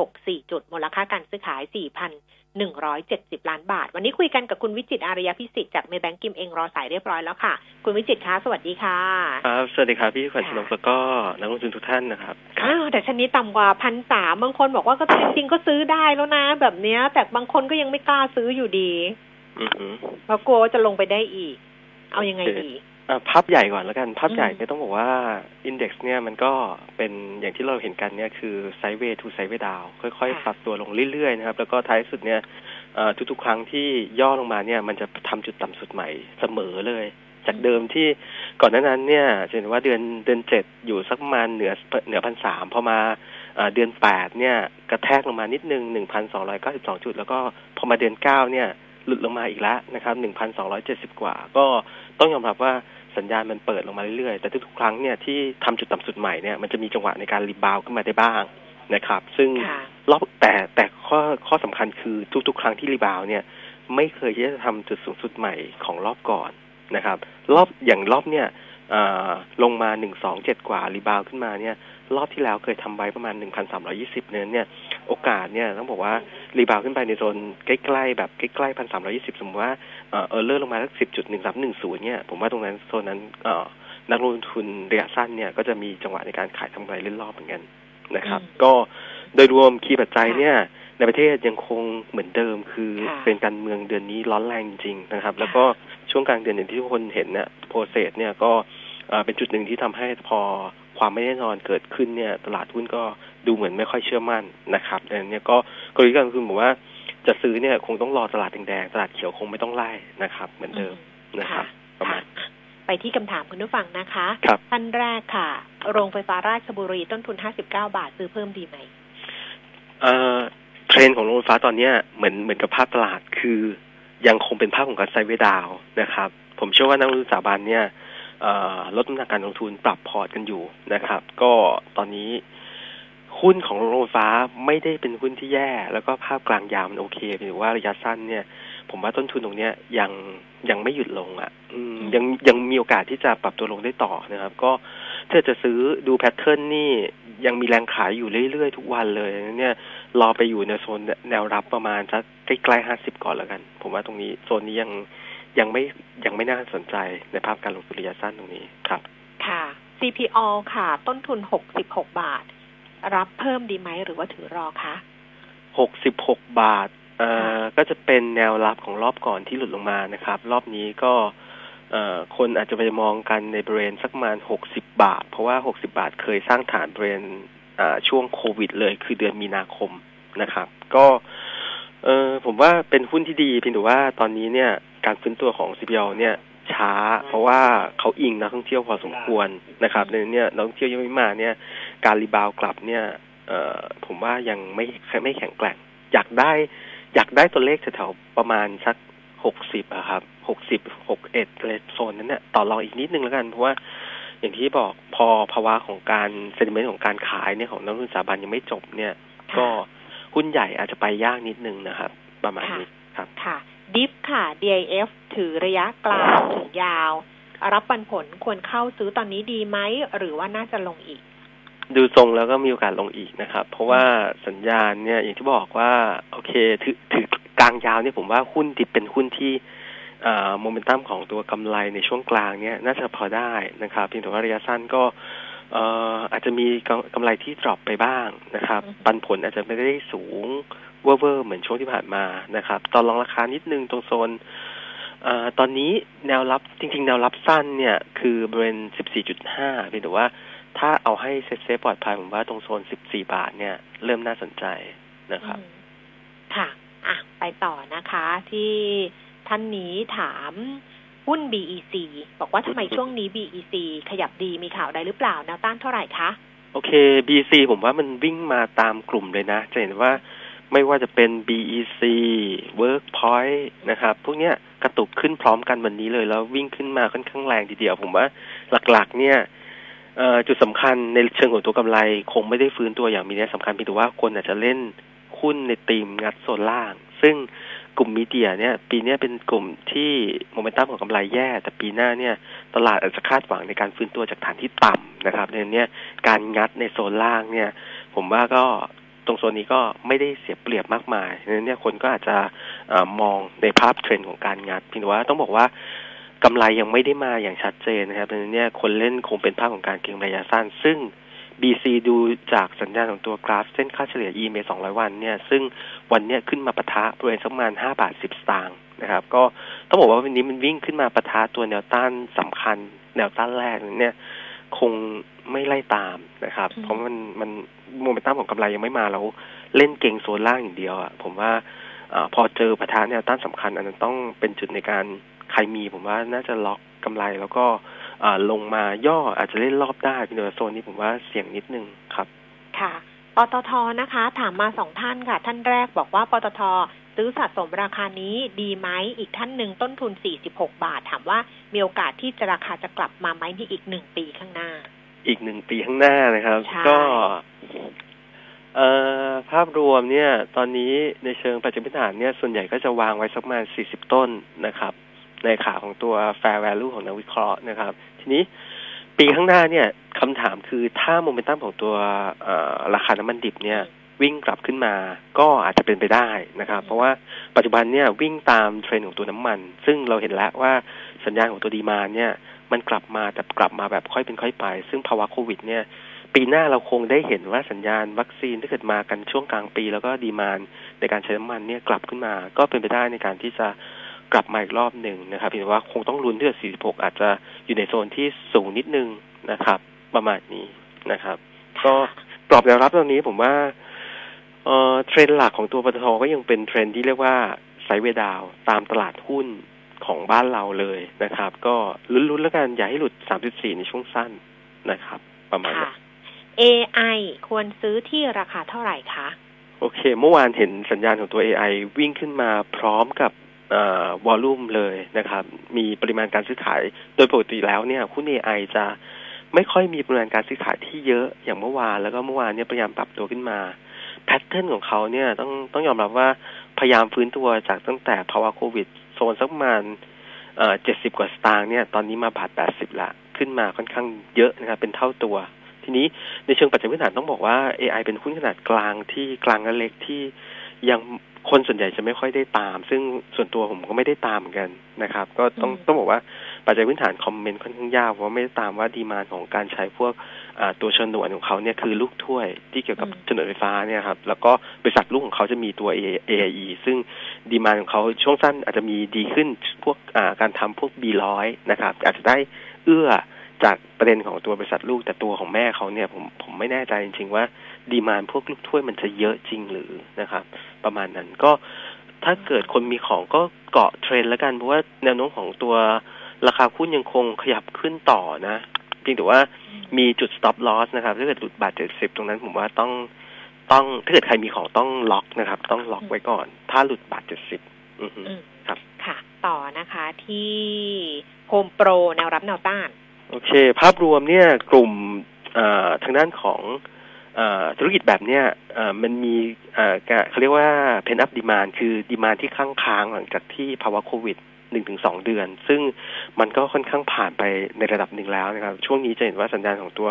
2.64 จุด มูลค่าการซื้อขาย 4,000 4,170 ล้านบาท วันนี้คุยกันกับคุณวิจิตรอารยพิสิทธิ์จากเมแบงกิมเองรอสายเรียบร้อยแล้วค่ะ คุณวิจิตรคะสวัสดีค่ะครับสวัสดีครับพี่ขวัญชนกแล้วก็นักลงทุนทุกท่านนะครับอ้าวแต่ชนิดต่ำกว่าพันสามบางคนบอกว่าก็จริงๆก็ซื้อได้แล้วนะ แบบเนี้ย แต่บางคนก็ยังไม่กล้าซื้ออยู่ดีอือหือเพราะกลัวว่าจะลงไปได้อีก เอายังไงดีอะ ภาพใหญ่ก่อนแล้วกัน ภาพใหญ่อืมเนี่ยต้องบอกว่าอินเด็กซ์เนี่ยมันก็เป็นอย่างที่เราเห็นกันเนี่ยคือไซด์เวย์ทูไซด์เวย์ดาวค่อยๆปรับตัวลงเรื่อยๆนะครับ แล้วก็ท้ายสุดเนี่ยเอ่อทุกๆ ครั้งที่ย่อลงมาเนี่ย มันจะทำจุดต่ำสุดใหม่เสมอเลย จากเดิมที่ก่อนหน้านั้นเนี่ยจะเห็นว่าเดือนเดือนเจ็ดอยู่สักประมาณเหนือเหนือพันสามพอมาเอ่อเดือนแปดเนี่ย กระแทกลงมานิดนึงหนึ่งพันสองร้อยเก้าสิบสองจุด แล้วก็พอมาเดือนเก้าเนี่ย หลุดลงมาอีกแล้วนะครับหนึ่งพันสองร้อยเจ็ดสิบกว่า ก็ต้องยอมรับว่าสัญญาณมันเปิดลงมาเรื่อยๆ แต่ทุกๆครั้งเนี่ยที่ทำจุดต่ำสุดใหม่เนี่ยมันจะมีจังหวะในการ rebound ขึ้นมาได้บ้างนะครับ ซึ่งค่ะรอบแต่แต่ข้อข้อสำคัญคือทุก ๆ ครั้งที่ rebound เนี่ยไม่เคยที่จะทำจุดสูงสุดใหม่ของรอบก่อนนะครับ รอบอย่างรอบเนี่ยเอ่อลงมาหนึ่งสองเจ็ดกว่า rebound ขึ้นมาเนี่ย รอบที่แล้วเคยทำไว้ประมาณหนึ่งพันสามร้อยยี่สิบเนี่ยเนี่ย โอกาสเนี่ยต้องบอกว่า rebound ขึ้นไปในโซนใกล้ๆแบบใกล้ๆพันสามร้อยยี่สิบสมมติว่าเออเออ error ลงมาสักสิบจุดหนึ่งสามหนึ่งศูนย์เนี่ยผมว่าตรงนั้นโซนนั้นเอ่อนักลงทุนระยะสั้นเนี่ยก็จะมีจังหวะในการขายทำกำไรเล่นรอบเหมือนกันนะครับอืมก็โดยรวมคีย์ปัจจัยเนี่ยในประเทศยังคงเหมือนเดิมคือค่ะเป็นการเมืองเดือนนี้ร้อนแรงจริงๆนะครับ แล้วก็ช่วงกลางเดือนอย่างที่ทุกคนเห็นเนี่ยโปรเซสเนี่ยก็เอ่อเป็นจุดหนึ่งที่ทำให้พอความไม่แน่นอนเกิดขึ้นเนี่ย ตลาดหุ้นก็ ดูเหมือนไม่ค่อยเชื่อมั่นนะครับดังนั้นเนี่ยก็กลยุทธ์การลงทุนบอกว่าจะซื้อเนี่ยคงต้องรอตลาดแดงๆตลาดเขียวคงไม่ต้องไล่นะครับ เหมือนเดิมนะครับประมาณค่ะไปที่คำถามคุณผู้ฟังนะคะครับท่านแรกค่ะ โรงไฟฟ้าราชบุรีต้นทุน 59 บาทซื้อเพิ่มดีไหมเอ่อเทรนด์ของโรงไฟฟ้าตอนเนี้ยเหมือนเหมือนกับภาพตลาดคือ ยังคงเป็นภาพของการ sideway down นะครับ ผมเชื่อว่านักลงทุนสถาบันเนี่ยเอ่อลดน้ำหนักการลงทุนปรับ port กันอยู่นะครับ ก็ตอนนี้ หุ้นของโรงไฟฟ้าไม่ได้เป็นหุ้นที่แย่ แล้วก็ภาพกลางยาวมันโอเคหรือว่าระยะสั้นเนี่ย ผมว่าต้นทุนตรงเนี้ยยังยังไม่หยุดลงอะอืมยังยังมีโอกาสที่จะปรับตัวลงได้ต่อนะครับ ก็ถ้าจะซื้อดูแพทเทิร์นนี่ยังมีแรงขายอยู่เรื่อยๆ ทุกวันเลยเนี่ยรอไปอยู่ในโซนแนวรับประมาณสักใกล้ๆห้าสิบก่อนแล้วกัน ผมว่าตรงนี้โซนนี้ยังยังไม่ยังไม่น่าสนใจในภาพการลงทุนระยะสั้นตรงนี้ครับ ค่ะ CPO ค่ะ ต้นทุน66บาท รับเพิ่มดีไหมหรือว่าถือรอคะหกสิบหกบาท เอ่อ ก็จะเป็นแนวรับของรอบก่อนที่หลุดลงมานะครับ รอบนี้ก็ เอ่อ คนอาจจะไปมองกันในบริเวณสักประมาณหกสิบบาท เพราะว่าหกสิบาทเคยสร้างฐานบริเวณอ่าช่วงโควิด เลยคือเดือนมีนาคมนะครับ ก็ เออผมว่าเป็นหุ้นที่ดีเพียงแต่ว่าตอนนี้เนี่ยการฟื้นตัวของ CPO เนี่ยช้า เพราะว่าเขาอิงนักท่องเที่ยวพอสมควรนะครับในเนี่ยนักท่องเที่ยวยังไม่มาเนี่ย การรีบาวกลับเนี่ยเอ่อผมว่ายังไม่ไม่แข็งแกร่ง อยากได้ อยากได้ตัวเลขแถวๆประมาณสักหกสิบอะครับหกสิบหกเอ็ดเลยโซนนั้นเนี่ยต่อรองอีกนิดนึงแล้วกันเพราะว่าอย่างที่บอกพอภาวะของการเซนิเมนต์ของการขายเนี่ยของนักลงทุนสถาบันยังไม่จบเนี่ย ก็หุ้นใหญ่อาจจะไปยากนิดนึงนะครับ ประมาณนี้ครับค่ะ ดิฟค่ะ DIF ถือระยะกลางถึงยาว รับปันผลควรเข้าซื้อตอนนี้ดีไหม หรือว่าน่าจะลงอีก ดูทรงแล้วก็มีโอกาสลงอีกนะครับ เพราะว่าสัญญาณเนี่ยอย่างที่บอกว่า โอเคถือถือกลางยาวเนี่ยผมว่าหุ้นดิบเป็นหุ้นที่โมเมนตัมของตัวกำไรในช่วงกลางเนี่ยน่าจะพอได้นะครับเพียงแต่ว่าระยะสั้นก็เอ่ออาจจะมีกำกำไรที่ drop ไปบ้างนะครับอือฮึปันผลอาจจะไม่ได้สูงเวอร์เวอร์เหมือนช่วงที่ผ่านมานะครับ ต้องรอราคานิดนึงตรงโซนเอ่อตอนนี้แนวรับจริง ๆ แนวรับสั้นเนี่ย คือบริเวณ 14.5เพียงแต่ว่า ถ้าเอาให้ safe safe ปลอดภัยผมว่าตรงโซน14บาทเนี่ย เริ่มน่าสนใจนะครับอืมค่ะ อะ ไปต่อนะคะ ที่ท่านนี้ถามหุ้น BEC บอกว่าทำไมช่วงนี้ BEC ขยับดีมีข่าวใดหรือเปล่าแนวต้านเท่าไหร่คะ โอเค BC ผมว่ามันวิ่งมาตามกลุ่มเลยนะ จะเห็นว่าไม่ว่าจะเป็น BEC Workpoint นะครับ พวกเนี้ยกระตุกขึ้นพร้อมกันวันนี้เลย แล้ววิ่งขึ้นมาค่อนข้างแรงทีเดียว ผมว่าหลักๆ เนี่ยเอ่อ จุดสำคัญในเชิงของตัวกำไร คงไม่ได้ฟื้นตัวอย่างมีนัยสำคัญเพียงแต่ว่าคนอาจจะเล่นหุ้นในธีมงัดโซนล่าง ซึ่งกลุ่มมีเดียเนี่ย ปีนี้เป็นกลุ่มที่โมเมนตัมของกำไรแย่ แต่ปีหน้าเนี่ย ตลาดอาจจะคาดหวังในการฟื้นตัวจากฐานที่ต่ำนะครับในเนี้ยการงัดในโซนล่างเนี่ย ผมว่าก็ตรงโซนนี้ก็ไม่ได้เสียเปรียบมากมายในนั้นเนี่ยคนก็อาจจะออมองในภาพเทรนด์ของการงัดเพียงแต่ว่าต้องบอกว่า กำไรยังไม่ได้มาอย่างชัดเจนนะครับในนั้นเนี่ยคนเล่นคงเป็นภาพของการเก็งระยะสั้น ซึ่ง BC ดูจากสัญญาณของตัวกราฟเส้นค่าเฉลี่ย EMA 200 วันเนี่ย ซึ่งวันเนี้ยขึ้นมาปะทะบริเวณสักประมาณ5บาท 10 สตางค์นะครับ ก็ต้องบอกว่าวันนี้มันวิ่งขึ้นมาปะทะตัวแนวต้านสำคัญ แนวต้านแรกเนี่ยคงไม่ไล่ตามนะครับอืมเพราะมันมันโมเมนตัมของกำไรยังไม่มาแล้วเล่นเก่งโซนล่างอย่างเดียวอะผมว่าอาพอเจอปะทะแนวต้านสำคัญ อันนั้นต้องเป็นจุดในการ ใครมีผมว่าน่าจะล็อกกำไรแล้วก็อ่าลงมาย่ออาจจะเล่นรอบได้เป็นโซนนี้ผมว่าเสี่ยงนิดนึงครับ ค่ะปตทนะคะ ถามมาสองท่านค่ะ ท่านแรกบอกว่าปตทซื้อสะสมราคานี้ดีไหมอีกท่านหนึ่งต้นทุน 46 บาท ถามว่ามีโอกาสที่จะราคาจะกลับมาไหมในอีกหนึ่งปีข้างหน้า อีกหนึ่งปีข้างหน้านะครับใช่ก็เอ่อภาพรวมเนี่ย ตอนนี้ในเชิงปัจจุบันฐานเนี่ยส่วนใหญ่ก็จะวางไว้สักประมาณ40 ต้นนะครับ ในขาของตัว fair value ของนักวิเคราะห์นะครับ ทีนี้ปีข้างหน้าเนี่ยคำถามคือถ้าโมเมนตัมของตัวราคาน้ำมันดิบเนี่ยวิ่งกลับขึ้นมาก็อาจจะเป็นไปได้นะครับ เพราะว่าปัจจุบันเนี่ยวิ่งตามเทรนด์ของตัวน้ำมัน ซึ่งเราเห็นแล้วว่าสัญญาณของตัว demand เนี่ยมันกลับมาแต่กลับมาแบบค่อยเป็นค่อยไป ซึ่งภาวะโควิดเนี่ยปีหน้าเราคงได้เห็นว่าสัญญาณวัคซีนที่เกิดมากันช่วงกลางปี แล้วก็ demand ในการใช้น้ำมันเนี่ยกลับขึ้นมา ก็เป็นไปได้ในการที่จะ กลับมาอีกรอบหนึ่งนะครับเพียงแต่ว่าคงต้องลุ้นที่46 อาจจะอยู่ในโซนที่สูงนิดนึงนะครับ ประมาณนี้นะครับ ก็กรอบแนวรับตรงนี้ผมว่าเอ่อเทรนด์หลักของตัวปตทก็ยังเป็นเทรนด์ที่เรียกว่า sideway down ตามตลาดหุ้นของบ้านเราเลยนะครับ ก็ลุ้นๆแล้วกันอย่าให้หลุด 34 ในช่วงสั้นนะครับ ประมาณนี้ค่ะ AI ควรซื้อที่ราคาเท่าไหร่คะ โอเค เมื่อวานเห็นสัญญาณของตัว AI วิ่งขึ้นมาพร้อมกับ volume เลยนะครับ มีปริมาณการซื้อขาย โดยปกติแล้วเนี่ยหุ้น AI จะไม่ค่อยมีปริมาณการซื้อขายที่เยอะอย่างเมื่อวาน แล้วก็เมื่อวานเนี่ยพยายามปรับตัวขึ้นมาแพทเทิร์นของเขาเนี่ยต้องต้องยอมรับว่าพยายามฟื้นตัวจากตั้งแต่ภาวะโควิด โซนสักประมาณเจ็ดสิบกว่าสตางค์เนี่ยตอนนี้มาบาทแปดสิบละขึ้นมาค่อนข้างเยอะนะครับเป็นเท่าตัว ทีนี้ในเชิงปัจจัยพื้นฐานต้องบอกว่า AI เป็นหุ้นขนาดกลางที่กลางและเล็กที่ยัง คนส่วนใหญ่จะไม่ค่อยได้ตาม ซึ่งส่วนตัวผมก็ไม่ได้ตามเหมือนกันนะครับ ก็ต้องอืมต้องบอกว่าปัจจัยพื้นฐานคอมเมนต์ค่อนข้างยากเพราะว่าไม่ได้ตามว่าดีมานของการใช้พวกอ่าตัวฉนวนของเขาเนี่ยคือลูกถ้วยที่เกี่ยวกับอืมฉนวนไฟฟ้าเนี่ยครับแล้วก็บริษัทลูกของเขาจะมีตัว AIE ซึ่งดีมานของเขาช่วงสั้นอาจจะมีดีขึ้นพวกอ่าการทำพวก B100 นะครับ อาจจะได้เอื้อจากประเด็นของตัวบริษัทลูกแต่ตัวของแม่เขาเนี่ยผมผมไม่แน่ใจจริง ๆ ว่า demand พวกลูกถ้วยมันจะเยอะจริงหรือนะครับ ประมาณนั้นก็ถ้าเกิดคนมีของก็เกาะเทรนด์แล้วกัน เพราะว่าแนวโน้มของตัวราคาหุ้นยังคงขยับขึ้นต่อนะเพียงแต่ว่ามีจุด stop loss นะครับถ้าเกิดหลุดบาทเจ็ดสิบตรงนั้นผมว่าต้องต้องถ้าเกิดใครมีของต้องล็อกนะครับ ต้องล็อกไว้ก่อน ถ้าหลุดบาทเจ็ดสิบอือฮึอืมครับ ค่ะ ต่อนะคะที่โฮมโปรแนวรับแนวต้าน โอเค ภาพรวมเนี่ยกลุ่มเอ่อทางด้านของเอ่อ ธุรกิจแบบเนี้ยมันมีเขาเรียกว่า pen up demand คือดีมานที่ค้างค้างหลังจากที่ภาวะโควิดหนึ่งถึงสองเดือน ซึ่งมันก็ค่อนข้างผ่านไปในระดับหนึ่งแล้วนะครับ ช่วงนี้จะเห็นว่าสัญญาณของตัว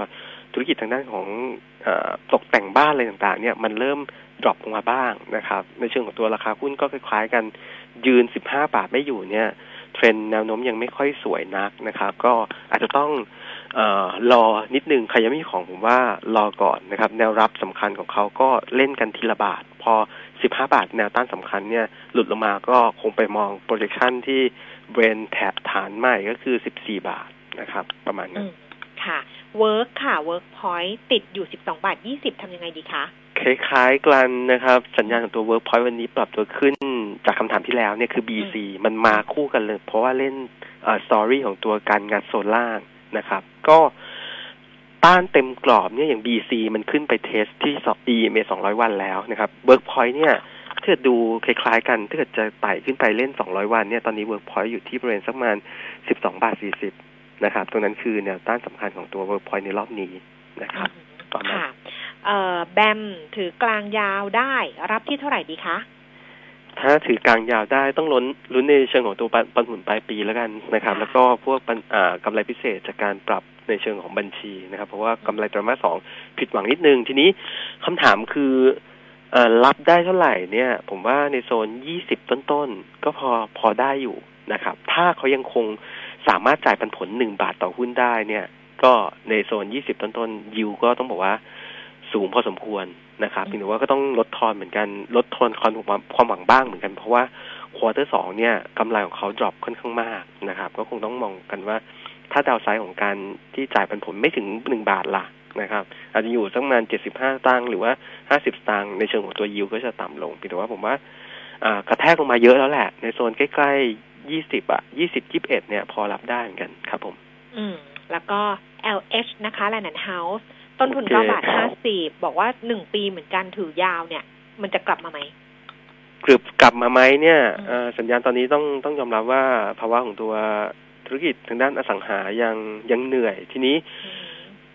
ธุรกิจทางด้านของตกแต่งบ้านอะไรต่างๆ เนี่ยมันเริ่ม drop ลงมาบ้างนะครับ ในเชิงของตัวราคาหุ้นก็คล้ายๆกันยืน15บห้าบาทไม่อยู่เนี่ย เทรนด์แนวโน้มยังไม่ค่อยสวยนักนะครับ ก็อาจจะต้อง รอนิดนึงใครยังไม่มีของผมว่ารอก่อนนะครับ แนวรับสำคัญของเขาก็เล่นกันทีละบาท พอ 15 บาทแนวต้านสำคัญเนี่ยหลุดลงมาก็คงไปมอง projection ที่เป็นแถบฐานใหม่ก็คือ 14 บาทนะครับ ประมาณอืนั้นมค่ะเวิร์กค่ะเวิร์กพอยต์ติดอยู่สิบสองบาทยี่สิบทำยังไงดีคะคล้ายๆกันนะครับ สัญญาณของตัว Workpoint วันนี้ปรับตัวขึ้นจากคำถามที่แล้วเนี่ยคือ BC มันมาคู่กันเลย เพราะว่าเล่นสตอรี่ของตัวการงัดโซล่า นะครับ ก็ต้านเต็มกรอบเนี่ยอย่าง BC มันขึ้นไปเทสที่ EMA 200 วันแล้วนะครับ Workpoint เนี่ยถ้าเกิดดูคล้ายๆกันถ้าเกิดจะไต่ขึ้นไปเล่น 200 วันเนี่ยตอนนี้ Workpoint อยู่ที่บริเวณสักประมาณ 12 บาท 40 นะครับ ตรงนั้นคือแนวต้านสำคัญของตัว Workpoint ในรอบนี้นะครับประมาณค่ะเอ่อแบมถือกลางยาวได้รับที่เท่าไหร่ดีคะ ถ้าถือกลางยาวได้ต้องลุ้นลุ้นในเชิงของตัวปันปันผลปลายปีแล้วกันนะครับค่ะแล้วก็พวกปันอ่ากำไรพิเศษจากการปรับในเชิงของบัญชีนะครับ เพราะว่ากำไรไตรมาสสองผิดหวังนิดนึง ทีนี้คำถามคือเอ่อรับได้เท่าไหร่เนี่ย ผมว่าในโซนยี่สิบต้นๆ ก็พอพอได้อยู่นะครับ ถ้าเขายังคงสามารถจ่ายปันผลหนึ่งบาทต่อหุ้นได้เนี่ย ก็ในโซนยี่สิบต้นๆ ยิวก็ต้องบอกว่า สูงพอสมควรนะครับเพียงแต่ว่าก็ต้องลดทอนเหมือนกันลดทอนความความหวังบ้างเหมือนกันเพราะว่า quarter สองเนี่ยกำไรของเขา drop ค่อนข้างมากนะครับ ก็คงต้องมองกันว่าถ้า downside ของการที่จ่ายปันผลไม่ถึงหนึ่งบาทละนะครับ อาจจะอยู่สักประมาณเจ็ดสิบห้าตังค์หรือว่าห้าสิบตังค์ในเชิงของตัวยิวก็จะต่ำลงเพียงแต่ว่าผมว่าอ่ากระแทกลงมาเยอะแล้วแหละ ในโซนใกล้ๆยี่สิบอะยี่สิบยี่สิบเอ็ดเนี่ยพอรับได้เหมือนกันครับผม อืม แล้วก็ LH นะคะ Land and House ต้นทุนโอเคเก้าบาทห้าสิบบอกว่าหนึ่งปีเหมือนกันถือยาวเนี่ย มันจะกลับมาไหมกลับกลับมาไหมเนี่ยอืมเอ่อสัญญาณตอนนี้ต้องต้องยอมรับว่าภาวะของตัวธุรกิจทางด้านอสังหายังยังเหนื่อย ทีนี้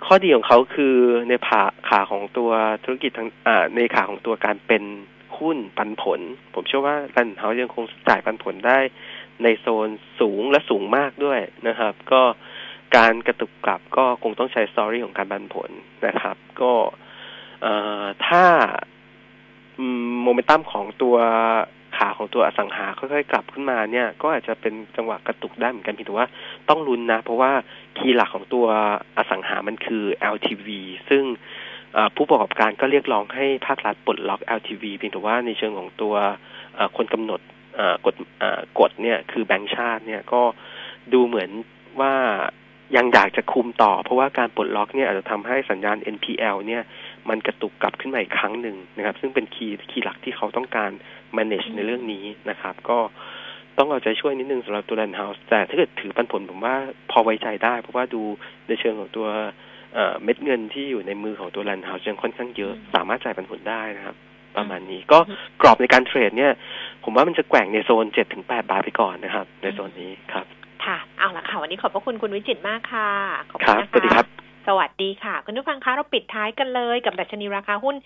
ข้อดีของเขาคือในขาขาของตัวธุรกิจทางอ่าในขาของตัวการเป็นหุ้นปันผล ผมเชื่อว่ารันเขายังคงจ่ายปันผลได้ในโซนสูงและสูงมากด้วยนะครับ ก็ การกระตุกกลับก็คงต้องใช้สตอรี่ของการปันผลนะครับ ก็ถ้าโมเมนตัมของตัวขาของตัวอสังหาค่อยๆกลับขึ้นมาเนี่ย ก็อาจจะเป็นจังหวะกระตุกได้เหมือนกันเพียงแต่ว่าต้องลุ้นนะ เพราะว่าคีย์หลักของตัวอสังหามันคือ LTV ซึ่งผู้ประกอบการก็เรียกร้องให้ภาครัฐปลดล็อก LTV เพียงแต่ว่าในเชิงของตัวคนกำหนดกฎเอ่อกฎเนี่ยคือแบงก์ชาติเนี่ยก็ดูเหมือนว่า ยังอยากจะคุมต่อ เพราะว่าการปลดล็อกเนี่ยอาจจะทำให้สัญญาณ NPL เนี่ยมันกระตุกกลับขึ้นมาอีกครั้งหนึ่งนะครับ ซึ่งเป็น key key หลักที่เขาต้องการ manage ในเรื่องนี้นะครับ ก็ต้องเอาใจช่วยนิดนึงสำหรับตัว Land House แต่ถ้าเกิดถือปันผลผมว่าพอไว้ใจได้ เพราะว่าดูในเชิงของตัวเอ่อเม็ดเงินที่อยู่ในมือของตัวแลนด์เฮาส์ยังค่อนข้างเยอะ สามารถจ่ายปันผลได้นะครับประมาณนี้ก็กรอบในการเทรดเนี่ย ผมว่ามันจะแกว่งในโซนเจ็ดถึงแปดบาทไปก่อนนะครับ ในโซนนี้ครับ ค่ะเอาละค่ะวันนี้ขอบพระคุณคุณวิจิตรมากค่ะ ขอบคคุรัณบนะคะสวัสดีครับ สวัสดีค่ะ คุณผู้ฟังคะเราปิดท้ายกันเลยกับดัชนีราคาหุ้น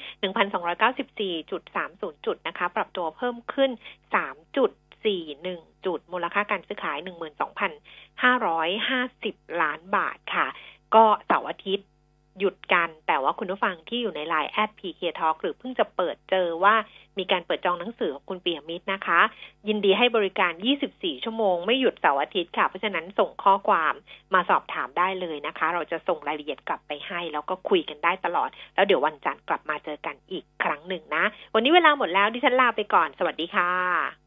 1,294.30 จุดนะคะ ปรับตัวเพิ่มขึ้น3.41จุด มูลค่าการซื้อขาย 12,550 ล้านบาทค่ะ ก็เสาร์อาทิตย์ หยุดกัน แต่ว่าคุณผู้ฟังที่อยู่ในไลน์แอดพีเคทอหรือเพิ่งจะเปิดเจอว่ามีการเปิดจองหนังสือของคุณปิยมิตรนะคะ ยินดีให้บริการ 24 ชั่วโมง ไม่หยุดเสาร์อาทิตย์ค่ะ เพราะฉะนั้นส่งข้อความมาสอบถามได้เลยนะคะ เราจะส่งรายละเอียดกลับไปให้ แล้วก็คุยกันได้ตลอด แล้วเดี๋ยววันจันทร์กลับมาเจอกันอีกครั้งหนึ่งนะ วันนี้เวลาหมดแล้วดิฉันลาไปก่อน สวัสดีค่ะ